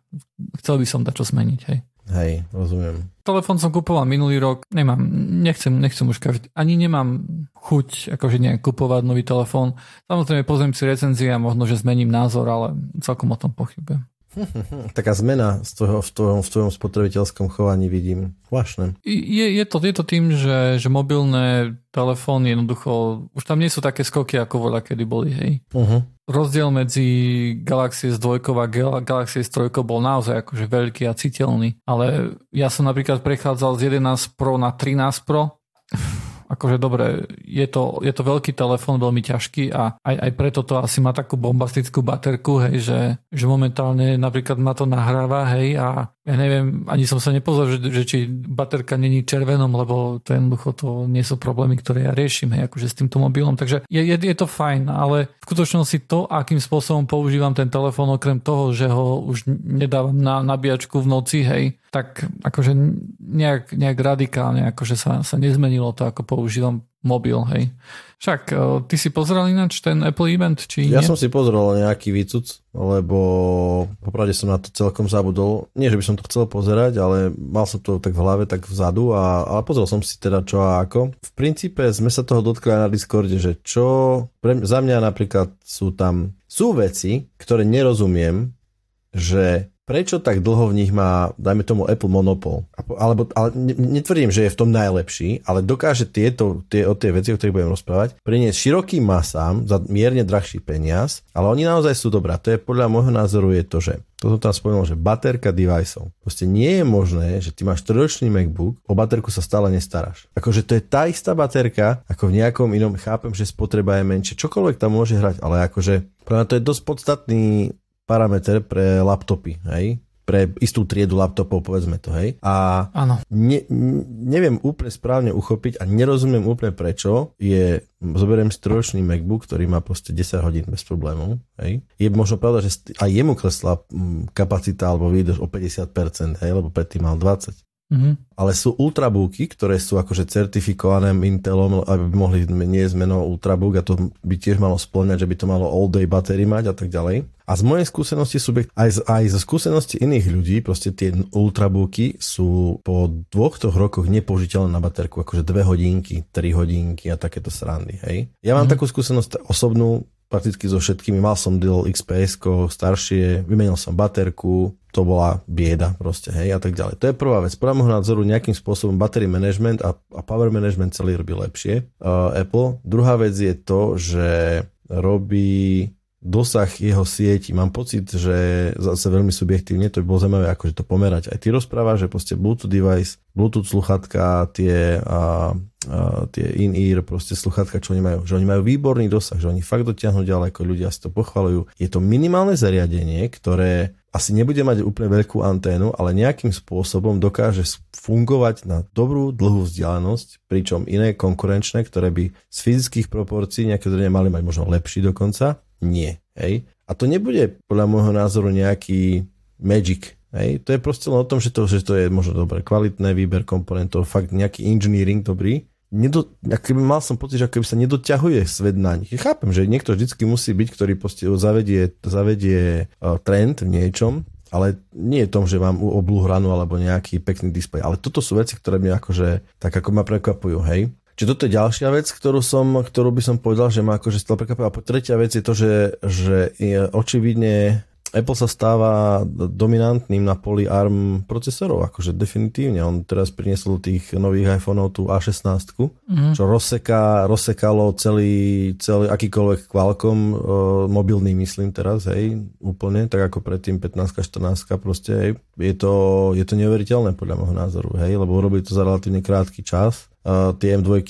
chcel by som dať čo zmeniť, hej. Hej, rozumiem. Telefón som kupoval minulý rok, nemám, nechcem, nechcem už každý, ani nemám chuť akože nejak kupovať nový telefón. Samozrejme pozriem si recenzie a možno, že zmením názor, ale celkom o tom pochybujem. Taká zmena z toho, v, tvojom, v tvojom spotrebiteľskom chovaní vidím. Zvláštne. Je, je, to, je to tým, že, že mobilné telefóny jednoducho, už tam nie sú také skoky, ako voľa kedy boli, hej. Uh-huh. Rozdiel medzi Galaxy S2 a Galaxy S3 bol naozaj akože veľký a citeľný, ale ja som napríklad prechádzal z 11 Pro na 13 Pro akože dobre, je to, je to veľký telefón, veľmi ťažký a aj, aj preto to asi má takú bombastickú baterku, hej, že, že momentálne napríklad ma to nahráva, hej, a ja neviem, ani som sa nepozrel, že, že či baterka není červenom, lebo to jednoducho to nie sú problémy, ktoré ja riešim, hej, akože s týmto mobilom, takže je, je, je to fajn, ale v skutočnosti to, akým spôsobom používam ten telefón, okrem toho, že ho už nedávam na nabíjačku v noci, hej, tak akože nejak, nejak radikálne, akože sa, sa nezmenilo to, ako používam mobil, hej. Však, e, ty si pozrel ináč ten Apple event, či Ja nie? som si pozrel nejaký výcuc, lebo popravde som na to celkom zabudol. Nie, že by som to chcel pozerať, ale mal som to tak v hlave, tak vzadu, a, ale pozrel som si teda čo a ako. V princípe sme sa toho dotkli na Discorde, že čo, pre, za mňa napríklad sú tam, sú veci, ktoré nerozumiem, že prečo tak dlho v nich má, dajme tomu, Apple monopol. Alebo, ale netvrdím, že je v tom najlepší, ale dokáže tieto, tie, o tie veci, o ktorých budem rozprávať, priniesť širokým masám za mierne drahší peniaz, ale oni naozaj sú dobrá. To je podľa môjho názoru je to, že to som tam spomenul, že baterka deviceov. Proste nie je možné, že ty máš trojročný MacBook, o baterku sa stále nestaráš. Akože to je tá istá baterka, ako v nejakom inom, chápem, že spotreba je menšie, čokoľvek tam môže hrať, ale akože pre to je dosť podstatný parameter pre laptopy, hej? pre istú triedu laptopov, povedzme to, hej. A ne, neviem úplne správne uchopiť a nerozumiem úplne prečo je, zoberiem si trojročný MacBook, ktorý má proste 10 hodín bez problémov, hej. Je možno pravda, že aj jemu klesla mm, kapacita alebo výdrž o 50%, hej, lebo predtým mal 20. Mm-hmm. Ale sú ultrabooky, ktoré sú akože certifikované Intelom, aby mohli nie zmeno ultrabook a to by tiež malo splňať, že by to malo all day battery mať a tak ďalej. A z mojej skúsenosti sú, aj z, aj zo skúsenosti iných ľudí, proste tie ultrabooky sú po dvoch, troch rokoch nepoužiteľné na baterku, akože dve hodinky, tri hodinky a takéto srandy, hej. Ja mám mm-hmm. takú skúsenosť osobnú, prakticky so všetkými. Mal som Dell XPS, staršie, vymenil som baterku, to bola bieda proste, hej, a tak ďalej. To je prvá vec. Podľa môjho názoru nejakým spôsobom battery management a, a power management celý robí lepšie uh, Apple. Druhá vec je to, že robí dosah jeho sieti. Mám pocit, že zase veľmi subjektívne to by bolo zaujímavé akože to pomerať. Aj ty rozprávaš, že proste Bluetooth device, Bluetooth sluchatka, tie, a, a, tie in-ear proste sluchatka, čo oni majú, že oni majú výborný dosah, že oni fakt dotiahnu ďaleko, ľudia si to pochvalujú. Je to minimálne zariadenie, ktoré asi nebude mať úplne veľkú anténu, ale nejakým spôsobom dokáže fungovať na dobrú dlhú vzdialenosť, pričom iné konkurenčné, ktoré by z fyzických proporcií nejaké zrejme mali mať možno lepší dokonca, nie. Hej? A to nebude podľa môjho názoru nejaký magic. Hej? To je proste len o tom, že to, že to je možno dobré, kvalitné výber komponentov, fakt nejaký engineering dobrý, nedo, keby mal som pocit, že keby sa nedoťahuje svet na nich. Chápem, že niekto vždycky musí byť, ktorý zavedie, zavedie uh, trend v niečom, ale nie je tom, že mám oblú hranu alebo nejaký pekný displej. Ale toto sú veci, ktoré mi akože tak ako ma prekvapujú, hej. Čiže toto je ďalšia vec, ktorú, som, ktorú by som povedal, že ma akože stále prekvapuje. A tretia vec je to, že, že je očividne Apple sa stáva dominantným na poli ARM procesorov, akože definitívne. On teraz priniesol tých nových iPhoneov tú A16, mm. čo rozseká, rozsekalo celý, celý akýkoľvek Qualcomm, uh, mobilný myslím teraz, hej, úplne, tak ako predtým 15 14 proste, hej. Je to, je to neuveriteľné podľa môjho názoru, hej, lebo urobili to za relatívne krátky čas. Uh, tie M2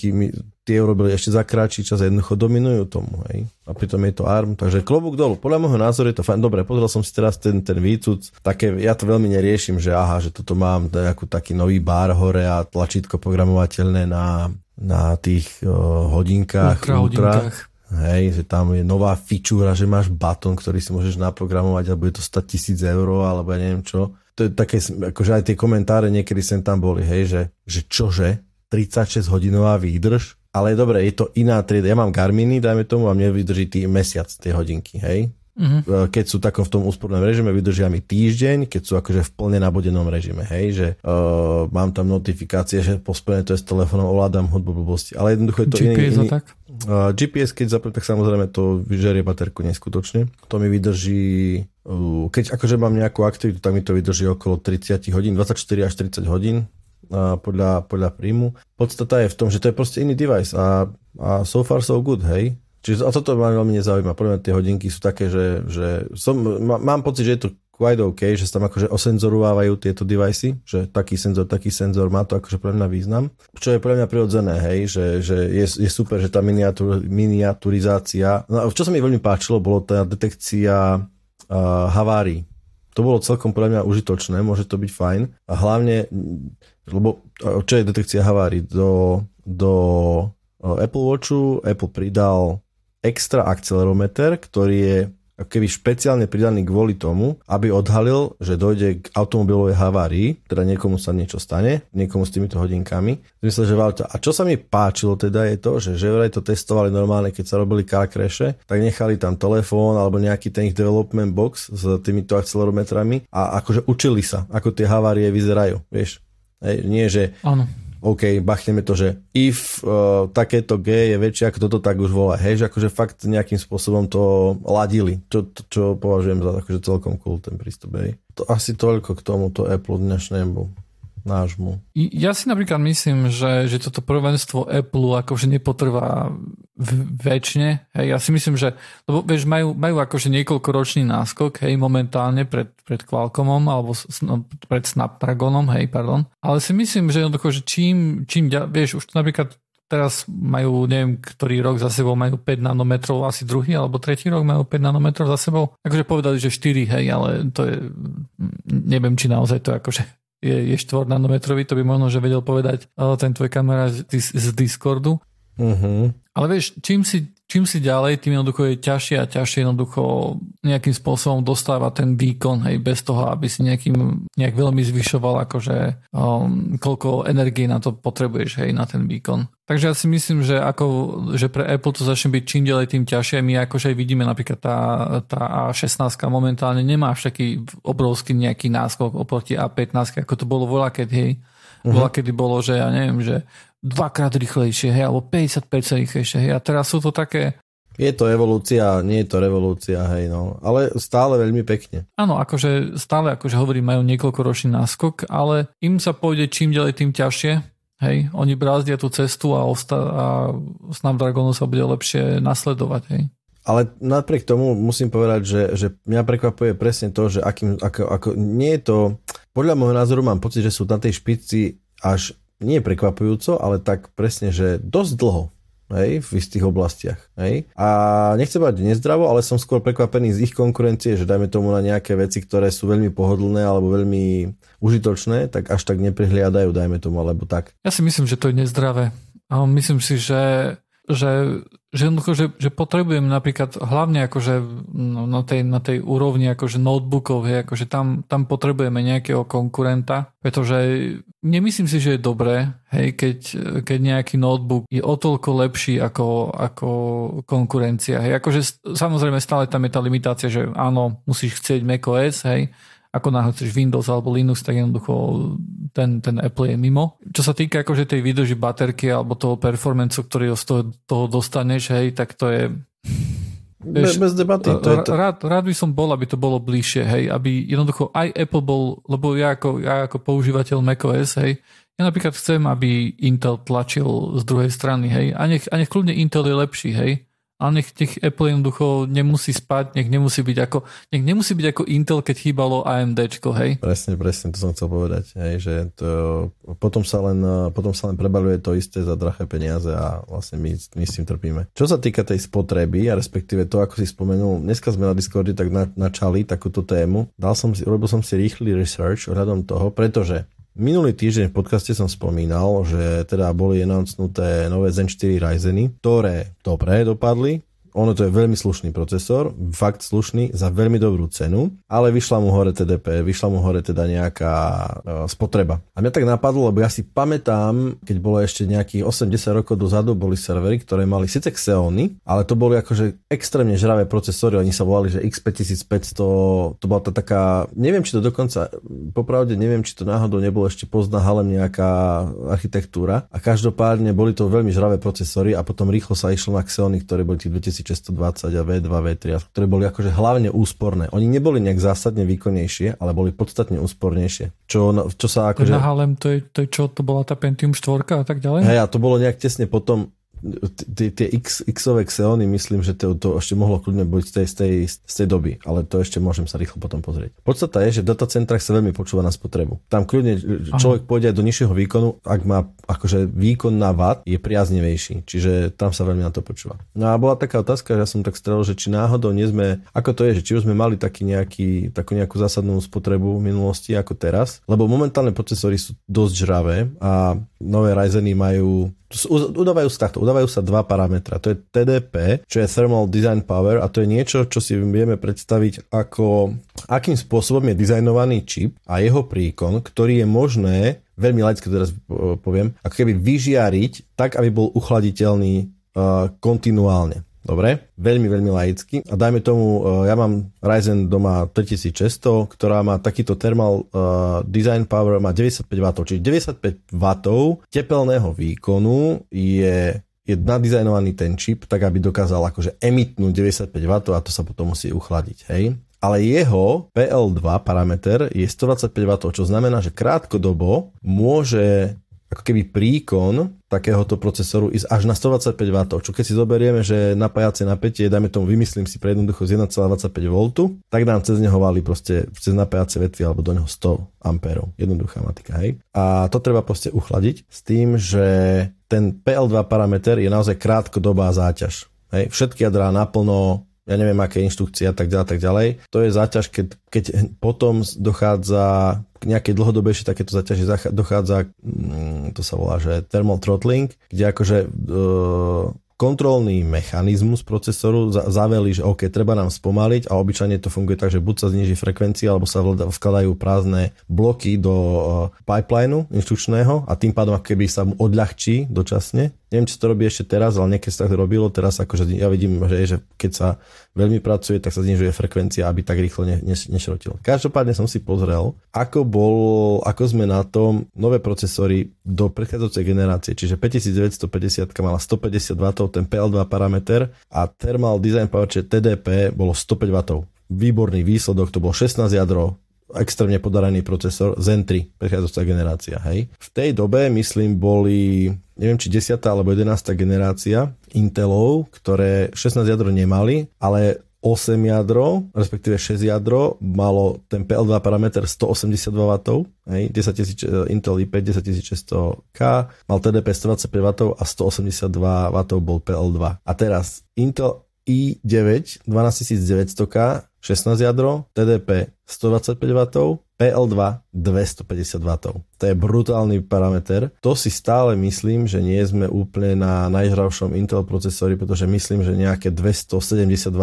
tie urobili ešte za kratší čas a jednoducho dominujú tomu. Hej. A pritom je to ARM, takže klobúk dolu. Podľa môjho názoru je to fajn. Dobre, pozrel som si teraz ten, ten výcud. Také, ja to veľmi neriešim, že aha, že toto mám nejakú taký nový bar hore a tlačítko programovateľné na, na tých uh, hodinkách. Ultra, hodinkách. Hej, že tam je nová fičúra, že máš batón, ktorý si môžeš naprogramovať a bude to stať tisíc eur, alebo ja neviem čo. To je také, akože aj tie komentáre niekedy sem tam boli, hej, že, že čože, 36 hodinová výdrž, ale dobre, je to iná trieda. Ja mám Garminy, dajme tomu, a mne vydrží tý mesiac tie hodinky, hej? Uh-huh. Keď sú takom v tom úspornom režime, vydržia mi týždeň, keď sú akože v plne nabodenom režime, hej, že uh, mám tam notifikácie, že pospojené to je s telefónom, ovládam hudbu blbosti, ale jednoducho je to GPS iný, iný tak? Uh, GPS, keď zapnem, tak samozrejme to vyžerie baterku neskutočne. To mi vydrží, keď akože mám nejakú aktivitu, tak mi to vydrží okolo 30 hodín, 24 až 30 hodín, podľa, podľa príjmu. Podstata je v tom, že to je proste iný device a, a so far so good, hej. Čiže a toto ma veľmi nezaujíma. Podľa tie hodinky sú také, že, že som, má, mám pocit, že je to quite OK, že sa tam akože osenzorovávajú tieto device, že taký senzor, taký senzor má to akože pre mňa význam. Čo je pre mňa prirodzené, hej, že, že je, je super, že tá miniatur, miniaturizácia, no, čo sa mi veľmi páčilo, bolo tá detekcia uh, havárií. To bolo celkom pre mňa užitočné, môže to byť fajn. A hlavne lebo čo je detekcia havárií? Do, do Apple Watchu Apple pridal extra akcelerometer, ktorý je keby špeciálne pridaný kvôli tomu, aby odhalil, že dojde k automobilovej havárii, teda niekomu sa niečo stane, niekomu s týmito hodinkami. Myslím, že valta. A čo sa mi páčilo teda je to, že že vraj to testovali normálne, keď sa robili car tak nechali tam telefón alebo nejaký ten ich development box s týmito akcelerometrami a akože učili sa, ako tie havárie vyzerajú. Vieš, Hej, nie, že Áno. OK, bachneme to, že if uh, takéto G je väčšie ako toto, tak už volá. Hej, že akože fakt nejakým spôsobom to ladili, čo, to, čo považujem za akože celkom cool ten prístup. Hej. To asi toľko k tomuto Apple dnešnému nášmu. Ja si napríklad myslím, že, že toto prvenstvo Apple akože nepotrvá väčšine. Ja si myslím, že lebo vieš, majú, majú akože niekoľkoročný náskok, hej, momentálne pred, pred Qualcommom alebo no, pred Snapdragonom, hej, pardon. Ale si myslím, že jednoducho, že čím, čím vieš, už to napríklad teraz majú, neviem, ktorý rok za sebou majú 5 nanometrov, asi druhý alebo tretí rok majú 5 nanometrov za sebou. Akože povedali, že 4, hej, ale to je, neviem, či naozaj to akože je, je 4 nanometrový, to by možno, že vedel povedať ten tvoj kamera z, z Discordu. Uh-huh. Ale vieš, čím si, čím si ďalej, tým jednoducho je ťažšie a ťažšie jednoducho nejakým spôsobom dostáva ten výkon, hej, bez toho, aby si nejakým, nejak veľmi zvyšoval akože um, koľko energie na to potrebuješ, hej, na ten výkon. Takže ja si myslím, že, ako, že pre Apple to začne byť čím ďalej tým ťažšie. My akože aj vidíme napríklad tá, tá A16 momentálne nemá až taký obrovský nejaký náskok oproti A15, ako to bolo voľa, keď hej, uh-huh. voľa, kedy bolo, že ja neviem, že dvakrát rýchlejšie, hej, alebo 50% rýchlejšie, hej. A teraz sú to také... Je to evolúcia, nie je to revolúcia, hej, no. Ale stále veľmi pekne. Áno, akože stále, akože hovorím, majú niekoľkoročný náskok, ale im sa pôjde čím ďalej, tým ťažšie. Hej, oni brázdia tú cestu a, osta- a Snapdragonu sa bude lepšie nasledovať, hej. Ale napriek tomu musím povedať, že, že mňa prekvapuje presne to, že akým, ako, ako, nie je to, podľa môjho názoru mám pocit, že sú na tej špici až nie prekvapujúco, ale tak presne, že dosť dlho. hej, v istých oblastiach. Hej. A nechcem mať nezdravo, ale som skôr prekvapený z ich konkurencie, že dajme tomu na nejaké veci, ktoré sú veľmi pohodlné alebo veľmi užitočné, tak až tak neprihliadajú, dajme tomu, alebo tak. Ja si myslím, že to je nezdravé. A myslím si, že že, že, že, že potrebujem napríklad hlavne akože no, na, tej, na tej úrovni akože notebookov, hej, akože tam, tam potrebujeme nejakého konkurenta, pretože nemyslím si, že je dobré, hej, keď, keď nejaký notebook je o toľko lepší ako, ako konkurencia. Hej, akože samozrejme stále tam je tá limitácia, že áno, musíš chcieť macOS, hej, ako náhle chceš Windows alebo Linux, tak jednoducho ten, ten Apple je mimo. Čo sa týka akože tej výdrži baterky alebo toho performance, ktorý z toho, toho dostaneš, hej, tak to je... Vieš, bez debaty. To je to... rád, rád by som bol, aby to bolo bližšie, hej, aby jednoducho aj Apple bol, lebo ja ako, ja ako používateľ macOS, hej, ja napríklad chcem, aby Intel tlačil z druhej strany, hej, a nech, a nech kľudne Intel je lepší, hej, ale nech, nech Apple jednoducho nemusí spať, nech nemusí byť ako, nech nemusí byť ako Intel, keď chýbalo AMDčko, hej? Presne, presne, to som chcel povedať, hej, že to, potom, sa len, potom sa len prebaluje to isté za drahé peniaze a vlastne my, my s tým trpíme. Čo sa týka tej spotreby a respektíve to, ako si spomenul, dneska sme na Discorde tak na, načali takúto tému, dal som si, urobil som si rýchly research ohľadom toho, pretože Minulý týždeň v podcaste som spomínal, že teda boli announcnuté nové Zen 4 Ryzeny, ktoré dobre dopadli, ono to je veľmi slušný procesor, fakt slušný, za veľmi dobrú cenu, ale vyšla mu hore TDP, vyšla mu hore teda nejaká uh, spotreba. A mňa tak napadlo, lebo ja si pamätám, keď bolo ešte nejakých 80 rokov dozadu, boli servery, ktoré mali síce Xeony, ale to boli akože extrémne žravé procesory, oni sa volali, že X5500, to bola tá taká, neviem, či to dokonca, popravde neviem, či to náhodou nebolo ešte pozná halem nejaká architektúra a každopádne boli to veľmi žravé procesory a potom rýchlo sa išlo na Xeony, ktoré boli tých 2000 1620 a V2, V3, ktoré boli akože hlavne úsporné. Oni neboli nejak zásadne výkonnejšie, ale boli podstatne úspornejšie. Čo, čo sa akože... Na Halem, to je, to je čo, to bola tá Pentium 4 a tak ďalej? Hej, a to bolo nejak tesne potom, tie X, Xové Xeony, myslím, že to, to ešte mohlo kľudne byť z tej, z, tej, z tej doby, ale to ešte môžem sa rýchlo potom pozrieť. Podstata je, že v datacentrách sa veľmi počúva na spotrebu. Tam kľudne človek Aha. pôjde aj do nižšieho výkonu, ak má akože výkon na watt je priaznivejší, čiže tam sa veľmi na to počúva. No a bola taká otázka, že ja som tak strelil, že či náhodou nie sme, ako to je, že či už sme mali taký nejaký, takú nejakú zásadnú spotrebu v minulosti ako teraz, lebo momentálne procesory sú dosť žravé a nové Ryzeny majú udávajú sa takto, udávajú sa dva parametra. To je TDP, čo je Thermal Design Power a to je niečo, čo si vieme predstaviť ako akým spôsobom je dizajnovaný čip a jeho príkon, ktorý je možné, veľmi laicky teraz poviem, ako keby vyžiariť tak, aby bol uchladiteľný uh, kontinuálne. Dobre, veľmi, veľmi laicky. A dajme tomu, uh, ja mám Ryzen doma 3600, ktorá má takýto thermal uh, design power, má 95 W, čiže 95 W tepelného výkonu je je nadizajnovaný ten čip, tak aby dokázal akože emitnúť 95 W a to sa potom musí uchladiť, hej. Ale jeho PL2 parameter je 125 W, čo znamená, že krátkodobo môže ako keby príkon takéhoto procesoru ísť až na 125 W, čo keď si zoberieme, že napájacie napätie, dajme tomu, vymyslím si pre jednoducho z 1,25 V, tak nám cez neho valí proste cez napájacie vetvy alebo do neho 100 A. Jednoduchá matika, hej. A to treba proste uchladiť s tým, že ten PL2 parameter je naozaj krátkodobá záťaž. Hej. Všetky jadrá naplno ja neviem, aké inštrukcie a tak ďalej, tak ďalej. To je záťaž, keď, keď potom dochádza k nejakej dlhodobejšej takéto záťaži, dochádza, mm, to sa volá, že thermal throttling, kde akože e, kontrolný mechanizmus procesoru zaveli, že OK, treba nám spomaliť a obyčajne to funguje tak, že buď sa zniží frekvencia, alebo sa vkladajú prázdne bloky do uh, pipelineu inštrukčného a tým pádom keby sa mu odľahčí dočasne Neviem, či to robí ešte teraz, ale niekedy sa to robilo. Teraz akože ja vidím, že, že keď sa veľmi pracuje, tak sa znižuje frekvencia, aby tak rýchlo ne, ne, nešrotil. Každopádne som si pozrel, ako, bol, ako sme na tom nové procesory do predchádzajúcej generácie, čiže 5950 mala 150 W, ten PL2 parameter a Thermal Design Power, čiže TDP, bolo 105 W. Výborný výsledok, to bolo 16 jadro, extrémne podaraný procesor Zen 3, prechádzajúca generácia, hej. V tej dobe, myslím, boli, neviem, či 10. alebo 11. generácia Intelov, ktoré 16 jadro nemali, ale 8 jadro, respektíve 6 jadro, malo ten PL2 parameter 182 W, hej, 10 000 Intel i5 10600K, mal TDP 125 W a 182 W bol PL2. A teraz Intel i9 12900K 16 jadro, TDP 125 W, PL2 250 W. To je brutálny parameter. To si stále myslím, že nie sme úplne na najžravšom Intel procesori, pretože myslím, že nejaké 270 W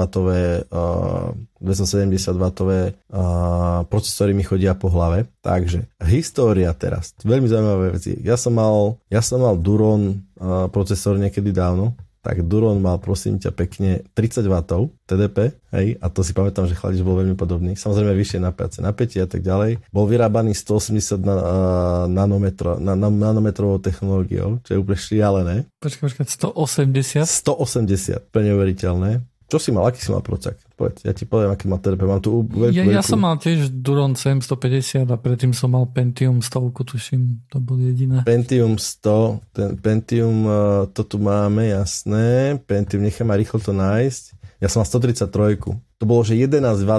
uh, 270 W uh, procesory mi chodia po hlave. Takže história teraz. Veľmi zaujímavé veci. Ja som mal, ja som mal Duron uh, procesor niekedy dávno, tak Duron mal prosím ťa pekne 30 W TDP, hej, a to si pamätám, že chladič bol veľmi podobný. Samozrejme vyššie napáce napätie a tak ďalej. Bol vyrábaný 180 na, uh, nanometro, na, na, nanometrovou technológiou, čo je úplne šialené. Počkaj, počkaj, 180? 180, plne uveriteľné. Čo si mal, aký si mal procak? Povedz, ja ti poviem, aký mal TDP. Mám tu veľkú, ja, ja som mal tiež Duron CM150 a predtým som mal Pentium 100, tuším, to bol jediné. Pentium 100, ten Pentium, uh, to tu máme, jasné. Pentium, nechám ma rýchlo to nájsť. Ja som mal 133. To bolo, že 11 W.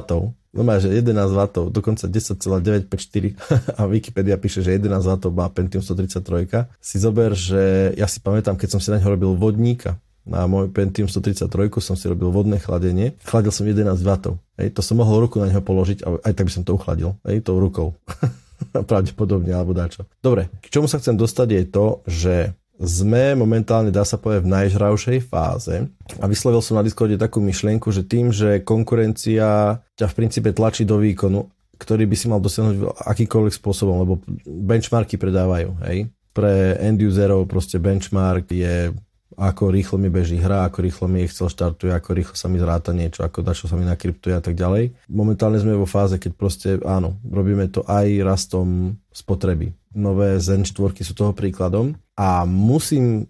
No má, že 11 W, dokonca 10,954 a Wikipedia píše, že 11 W má Pentium 133. Si zober, že ja si pamätám, keď som si na ňo robil vodníka, na môj Pentium 133 som si robil vodné chladenie. Chladil som 11 W. To som mohol ruku na neho položiť a aj tak by som to uchladil. Hej, tou rukou. Pravdepodobne, alebo dačo. Dobre, k čomu sa chcem dostať je to, že sme momentálne, dá sa povedať, v najžravšej fáze a vyslovil som na Discorde takú myšlienku, že tým, že konkurencia ťa v princípe tlačí do výkonu, ktorý by si mal dosiahnuť akýkoľvek spôsobom, lebo benchmarky predávajú, hej. Pre end userov proste benchmark je ako rýchlo mi beží hra, ako rýchlo mi Excel štartuje, ako rýchlo sa mi zráta niečo, ako dačo sa mi nakryptuje a tak ďalej. Momentálne sme vo fáze, keď proste áno, robíme to aj rastom spotreby. Nové Zen 4 sú toho príkladom a musím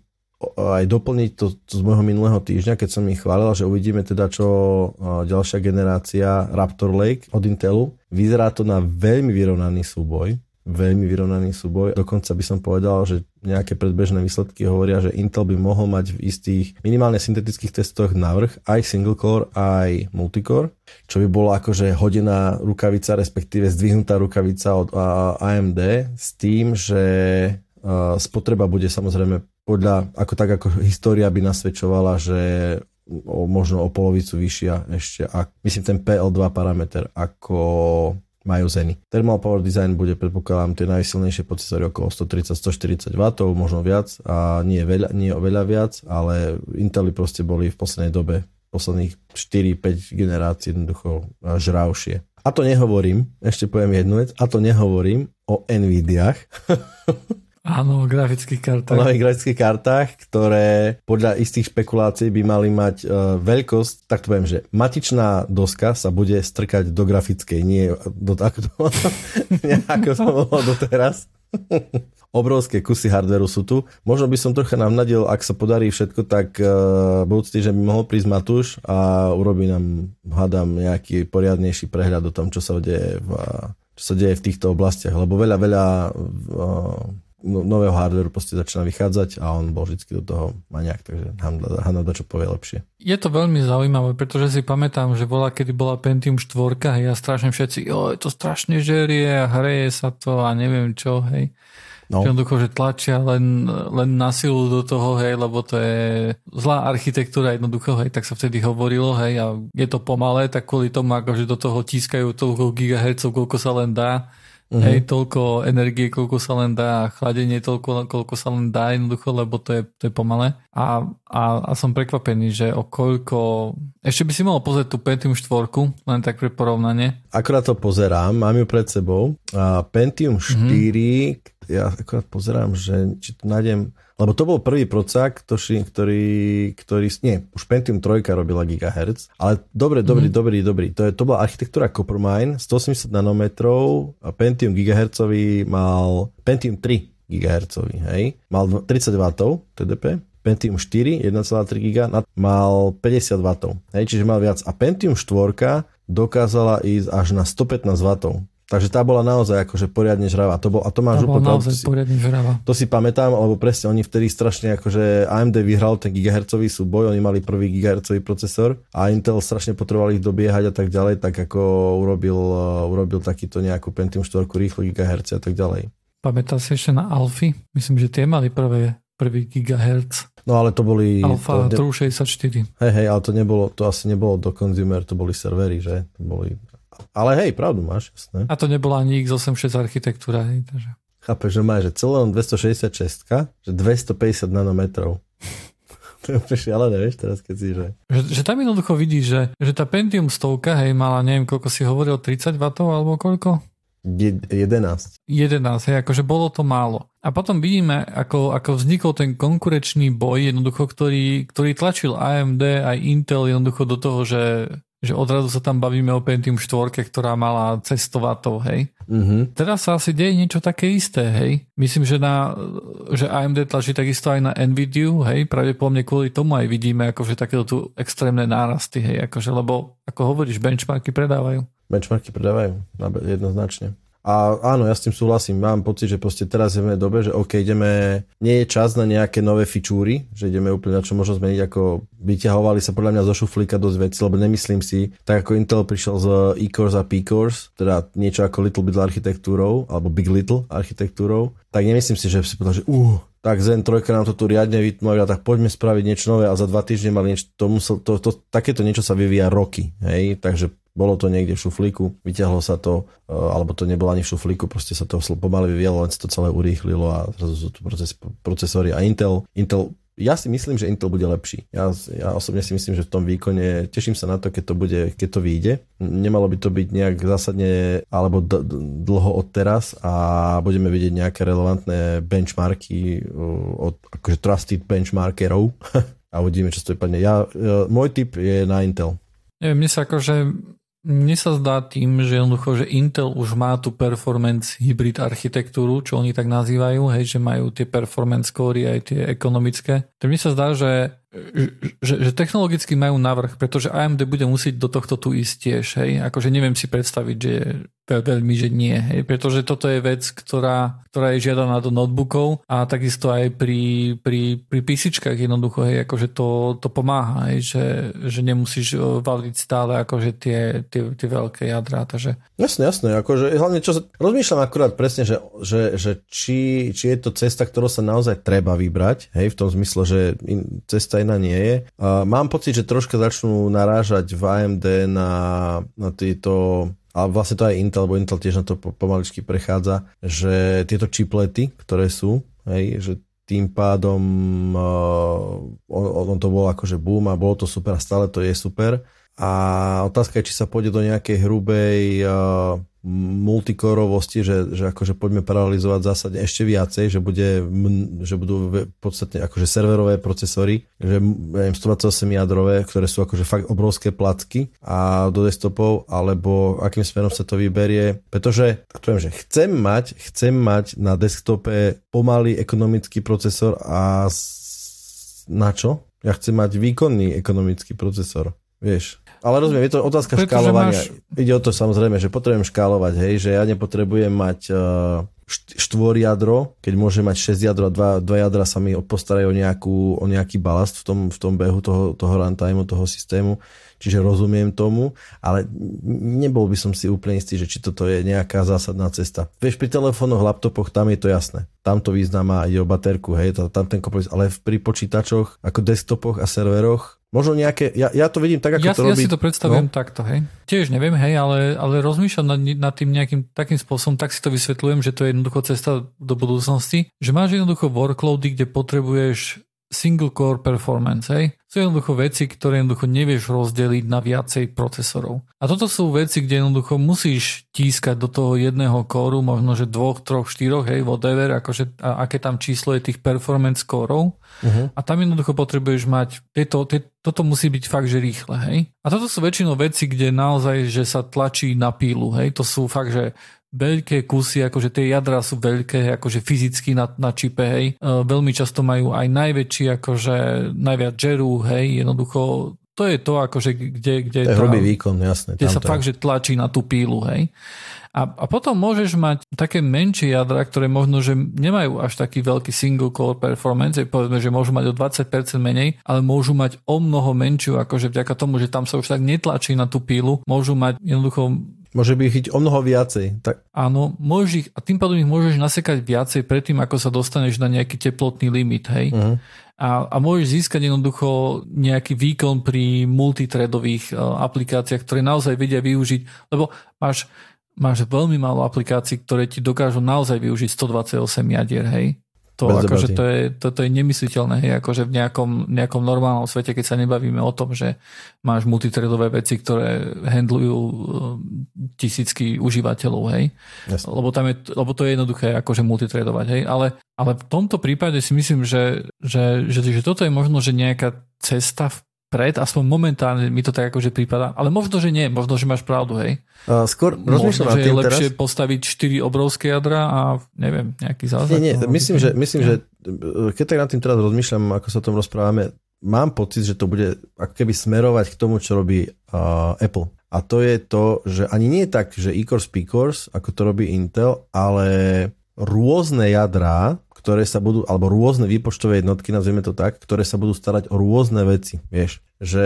aj doplniť to, z môjho minulého týždňa, keď som ich chválil, že uvidíme teda, čo ďalšia generácia Raptor Lake od Intelu. Vyzerá to na veľmi vyrovnaný súboj veľmi vyrovnaný súboj. Dokonca by som povedal, že nejaké predbežné výsledky hovoria, že Intel by mohol mať v istých minimálne syntetických testoch navrh aj single core, aj multicore, čo by bolo akože hodená rukavica, respektíve zdvihnutá rukavica od AMD s tým, že spotreba bude samozrejme podľa, ako tak ako história by nasvedčovala, že o, možno o polovicu vyššia ešte, a myslím ten PL2 parameter ako majú Zeny. Thermal Power Design bude, predpokladám, tie najsilnejšie procesory okolo 130-140 W, možno viac a nie, veľa, nie oveľa viac, ale Intely proste boli v poslednej dobe, posledných 4-5 generácií jednoducho žravšie. A to nehovorím, ešte poviem jednu vec, a to nehovorím o Nvidiach. Áno, o grafických kartách. O nových grafických kartách, ktoré podľa istých špekulácií by mali mať uh, veľkosť, tak to poviem, že matičná doska sa bude strkať do grafickej, nie do takto, ako to bolo doteraz. Obrovské kusy hardveru sú tu. Možno by som trocha navnadil, ak sa podarí všetko, tak uh, budúci týždeň by mohol prísť Matúš a urobí nám, hádam, nejaký poriadnejší prehľad o tom, čo sa deje v, čo sa deje v týchto oblastiach, lebo veľa, veľa uh, no, nového hardwareu proste začína vychádzať a on bol vždy do toho maniak, takže Hanna čo povie lepšie. Je to veľmi zaujímavé, pretože si pamätám, že bola, kedy bola Pentium 4, hej, a strašne všetci, jo, to strašne žerie a hreje sa to a neviem čo, hej. No. Jednoducho, že tlačia len, len na silu do toho, hej, lebo to je zlá architektúra jednoducho, hej, tak sa vtedy hovorilo, hej, a je to pomalé, tak kvôli tomu, akože do toho tískajú toľko gigahercov, koľko sa len dá Uh-huh. Hej, toľko energie, koľko sa len dá, chladenie toľko, koľko sa len dá jednoducho, lebo to je, to je pomalé. A, a, a som prekvapený, že o koľko... Ešte by si mohol pozrieť tú Pentium 4, len tak pre porovnanie. Akorát to pozerám, mám ju pred sebou. A Pentium 4, uh-huh. ja akorát pozerám, že či to nájdem lebo to bol prvý procák, ktorý, ktorý, ktorý nie, už Pentium 3 robila GHz, ale dobre, dobrý, mm. dobrý, dobrý. To, je, to bola architektúra Coppermine, 180 nanometrov, a Pentium GHz mal Pentium 3 GHz, hej, mal 30 W TDP, Pentium 4 1,3 GB mal 50 W, hej, čiže mal viac. A Pentium 4 dokázala ísť až na 115 W Takže tá bola naozaj akože poriadne žravá. To bol, a to máš úplne naozaj si, poriadne žravá. To si pamätám, lebo presne oni vtedy strašne akože AMD vyhral ten gigahertzový súboj, oni mali prvý gigahertzový procesor a Intel strašne potreboval ich dobiehať a tak ďalej, tak ako urobil, uh, urobil takýto nejakú Pentium 4 rýchlo gigahertz a tak ďalej. Pamätáš si ešte na Alfy? Myslím, že tie mali prvé, prvý gigahertz. No ale to boli... Alfa to, 64. Hej, hej, ale to nebolo, to asi nebolo do consumer, to boli servery, že? To boli ale hej, pravdu máš, jasné. A to nebola ani x86 architektúra. Hej, takže... Chápeš, že máš, že celé 266, že 250 nanometrov. to je úplne šialené, vieš, teraz keď si, že... Že, že tam jednoducho vidíš, že, že tá Pentium 100, hej, mala, neviem, koľko si hovoril, 30 W alebo koľko? 11. 11, hej, akože bolo to málo. A potom vidíme, ako, ako vznikol ten konkurenčný boj, jednoducho, ktorý, ktorý tlačil AMD aj Intel jednoducho do toho, že že odrazu sa tam bavíme o Pentium 4, ktorá mala cez 100 W, hej. Mm-hmm. Teraz sa asi deje niečo také isté, hej. Myslím, že, na, že AMD tlačí takisto aj na NVIDIA, hej. Pravdepodobne kvôli tomu aj vidíme akože takéto tu extrémne nárasty, hej. Akože, lebo, ako hovoríš, benchmarky predávajú. Benchmarky predávajú, jednoznačne. A áno, ja s tým súhlasím. Mám pocit, že proste teraz sme v dobe, že OK, ideme, nie je čas na nejaké nové fičúry, že ideme úplne na čo možno zmeniť, ako vyťahovali sa podľa mňa zo šuflíka dosť veci, lebo nemyslím si, tak ako Intel prišiel z e-cores a p-cores, teda niečo ako Little Bit architektúrou, alebo Big Little architektúrou, tak nemyslím si, že si povedal, že uh, tak Zen 3 nám to tu riadne vytmovila, tak poďme spraviť niečo nové a za dva týždne mali niečo, to musel, to, to, takéto niečo sa vyvíja roky, hej, takže bolo to niekde v šuflíku, vyťahlo sa to, e, alebo to nebolo ani v šuflíku, proste sa to pomaly vyvíjalo, len sa to celé urýchlilo a zrazu sú tu proces, procesory a Intel, Intel ja si myslím, že Intel bude lepší. Ja, ja osobne si myslím, že v tom výkone, teším sa na to, keď to bude, keď to vyjde. Nemalo by to byť nejak zásadne alebo d- dlho od teraz a budeme vidieť nejaké relevantné benchmarky od akože trusted benchmarkerov a uvidíme, čo to vypadne. Ja, e, môj tip je na Intel. Neviem, mne sa akože mne sa zdá tým, že jednoducho, že Intel už má tú performance hybrid architektúru, čo oni tak nazývajú, hej, že majú tie performance core aj tie ekonomické. Tak mne sa zdá, že že, že technologicky majú navrh, pretože AMD bude musieť do tohto tu ísť tiež, hej. Akože neviem si predstaviť, že veľmi, že nie, hej. Pretože toto je vec, ktorá, ktorá je žiadaná do notebookov a takisto aj pri, pri, pri písičkách jednoducho, hej, akože to, to pomáha, hej, že, že nemusíš valiť stále akože tie, tie, tie veľké jadrá, takže... Jasné, jasné, akože hlavne čo sa, rozmýšľam akurát presne, že, že, že či, či je to cesta, ktorú sa naozaj treba vybrať, hej, v tom zmysle, že cesta iná nie je. Mám pocit, že troška začnú narážať v AMD na, na tieto a vlastne to aj Intel, lebo Intel tiež na to pomaličky prechádza, že tieto chiplety, ktoré sú, hej, že tým pádom uh, on, on to bol akože boom a bolo to super a stále to je super. A otázka je, či sa pôjde do nejakej hrubej uh, multikorovosti, že, že akože poďme paralelizovať zásadne ešte viacej, že, bude, že budú v podstate akože serverové procesory, že neviem, 128 jadrové, ktoré sú akože fakt obrovské placky a do desktopov, alebo akým smerom sa to vyberie, pretože poviem, že chcem mať, chcem mať na desktope pomalý ekonomický procesor a na čo? Ja chcem mať výkonný ekonomický procesor. Vieš, ale rozumiem, je to otázka Pretože škálovania. Máš... Ide o to samozrejme, že potrebujem škálovať, hej, že ja nepotrebujem mať uh, štvor jadro, keď môžem mať 6 jadro a dva, dva jadra sa mi postarajú o, nejakú, o nejaký balast v tom, v tom behu toho, toho runtime, toho systému. Čiže rozumiem tomu, ale nebol by som si úplne istý, že či toto je nejaká zásadná cesta. Vieš, pri telefónoch, laptopoch, tam je to jasné. Tam to význam má, ide o baterku, hej, tam ten kopec, ale pri počítačoch, ako desktopoch a serveroch, Možno nejaké, ja, ja to vidím tak, ako ja, to robí. Ja si to predstavujem no? takto, hej. Tiež neviem, hej, ale, ale rozmýšľam nad, nad tým nejakým takým spôsobom, tak si to vysvetľujem, že to je jednoducho cesta do budúcnosti, že máš jednoducho workloady, kde potrebuješ single core performance, hej? Sú jednoducho veci, ktoré jednoducho nevieš rozdeliť na viacej procesorov. A toto sú veci, kde jednoducho musíš tískať do toho jedného kóru, možno že dvoch, troch, štyroch, hej, whatever, akože, a aké tam číslo je tých performance kórov. Uh-huh. A tam jednoducho potrebuješ mať, tieto, tie, toto musí byť fakt, že rýchle, hej. A toto sú väčšinou veci, kde naozaj, že sa tlačí na pílu, hej. To sú fakt, že veľké kusy, akože tie jadra sú veľké, akože fyzicky na, na čipe, hej. E, veľmi často majú aj najväčší, akože najviac žeru, hej, jednoducho to je to, akože kde... kde to je hrubý výkon, jasné. Kde sa fakt, že tlačí na tú pílu, hej. A, a potom môžeš mať také menšie jadra, ktoré možno, že nemajú až taký veľký single core performance, povedzme, že môžu mať o 20% menej, ale môžu mať o mnoho menšiu, akože vďaka tomu, že tam sa už tak netlačí na tú pílu, môžu mať jednoducho Môže by ich chyť o mnoho viacej. Tak... Áno, môžeš ich, a tým pádom ich môžeš nasekať viacej predtým, ako sa dostaneš na nejaký teplotný limit, hej. Uh-huh. A, a môžeš získať jednoducho nejaký výkon pri multitredových uh, aplikáciách, ktoré naozaj vedia využiť, lebo máš máš veľmi málo aplikácií, ktoré ti dokážu naozaj využiť 128 jadier, hej. To, akože to, je, to, to je nemysliteľné, hej, akože v nejakom, nejakom normálnom svete, keď sa nebavíme o tom, že máš multitredové veci, ktoré handlujú uh, tisícky užívateľov, hej. Lebo, tam je, lebo to je jednoduché akože multitredovať, hej. Ale, ale v tomto prípade si myslím, že, že, že, že toto je možno, že nejaká cesta v pred, aspoň momentálne mi to tak akože prípada, ale možno, že nie, možno, že máš pravdu, hej. Uh, skôr rozmýšľam možno, že je lepšie teraz... postaviť 4 obrovské jadra a neviem, nejaký zázrak. Nie, nie, no, myslím, že, myslím, že keď tak nad tým teraz rozmýšľam, ako sa o tom rozprávame, mám pocit, že to bude ako keby smerovať k tomu, čo robí uh, Apple. A to je to, že ani nie je tak, že p-course, ako to robí Intel, ale rôzne jadrá, ktoré sa budú, alebo rôzne výpočtové jednotky, nazvieme to tak, ktoré sa budú starať o rôzne veci, vieš. Že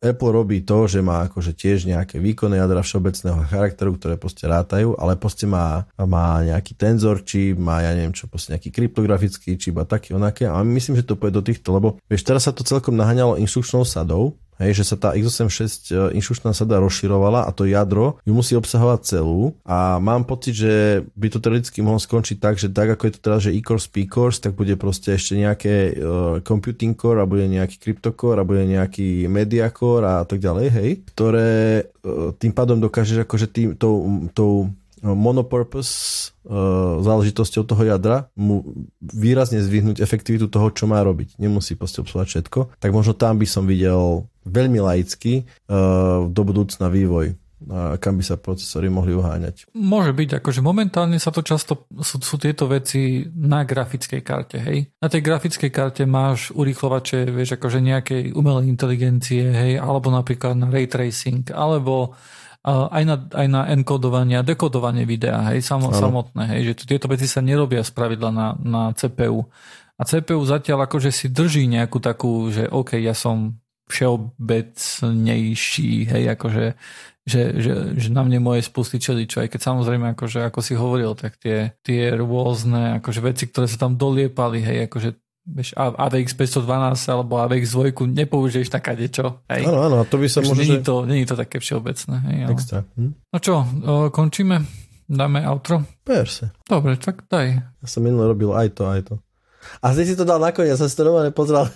Apple robí to, že má akože tiež nejaké výkonné jadra všeobecného charakteru, ktoré proste rátajú, ale proste má, má nejaký tenzor čip, má ja neviem čo, proste nejaký kryptografický čip a taký onaké. A myslím, že to pôjde do týchto, lebo vieš, teraz sa to celkom naháňalo inštrukčnou sadou, Hej, že sa tá x86 e, inštrukčná sada rozširovala a to jadro ju musí obsahovať celú. A mám pocit, že by to teoreticky mohlo skončiť tak, že tak ako je to teraz, že e-course, p-course, tak bude proste ešte nejaké uh, computing core a bude nejaký cryptocore a bude nejaký media core a tak ďalej, hej, ktoré uh, tým pádom dokážeš akože tým, tou, tou monopurpose uh, záležitosťou toho jadra mu výrazne zvyhnúť efektivitu toho, čo má robiť. Nemusí proste obsluhovať všetko. Tak možno tam by som videl veľmi laicky uh, do budúcna vývoj a kam by sa procesory mohli uháňať. Môže byť, akože momentálne sa to často, sú, sú tieto veci na grafickej karte, hej. Na tej grafickej karte máš urýchlovače, vieš, akože nejakej umelej inteligencie, hej, alebo napríklad na ray tracing, alebo aj na, aj na enkodovanie a dekodovanie videa, hej, samo, samotné, hej, že tieto veci sa nerobia z pravidla na, na CPU. A CPU zatiaľ akože si drží nejakú takú, že OK, ja som všeobecnejší, hej, akože že, že, že na mne moje spusty čeličo, aj keď samozrejme, akože, ako si hovoril, tak tie, tie rôzne akože veci, ktoré sa tam doliepali, hej, akože vieš, AVX 512 alebo AVX 2 nepoužiješ taká niečo. Áno, áno, to by sa možno... Není to, není to také všeobecné. Hej, ale... Extra. Hm? No čo, o, končíme? Dáme outro? Perse. Dobre, tak daj. Ja som minule robil aj to, aj to. A ty si to dal nakoniec, ja som si to normálne pozrel.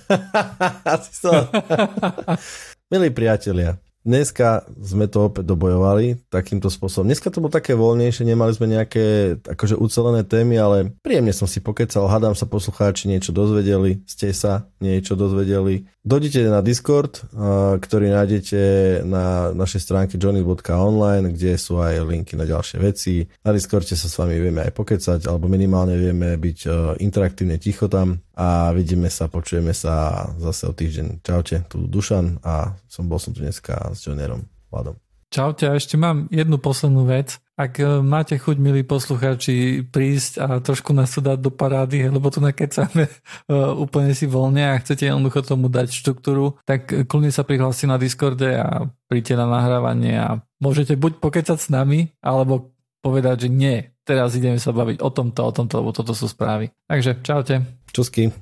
Milí priatelia, Dneska sme to opäť dobojovali takýmto spôsobom. Dneska to bolo také voľnejšie, nemali sme nejaké akože ucelené témy, ale príjemne som si pokecal, hádam sa poslucháči niečo dozvedeli, ste sa niečo dozvedeli. Dojdite na Discord, ktorý nájdete na našej stránke johnny.online, kde sú aj linky na ďalšie veci. Na Discorde sa s vami vieme aj pokecať, alebo minimálne vieme byť interaktívne ticho tam a vidíme sa, počujeme sa zase o týždeň. Čaute, tu Dušan a som bol som tu dneska s Johnnerom Vladom. Čaute, a ešte mám jednu poslednú vec. Ak e, máte chuť, milí poslucháči, prísť a trošku nás tu dať do parády, lebo tu nakecáme uh, úplne si voľne a chcete jednoducho tomu dať štruktúru, tak kľudne sa prihlási na Discorde a príďte na nahrávanie a môžete buď pokecať s nami, alebo povedať, že nie, teraz ideme sa baviť o tomto, o tomto, lebo toto sú správy. Takže čaute. Čusky.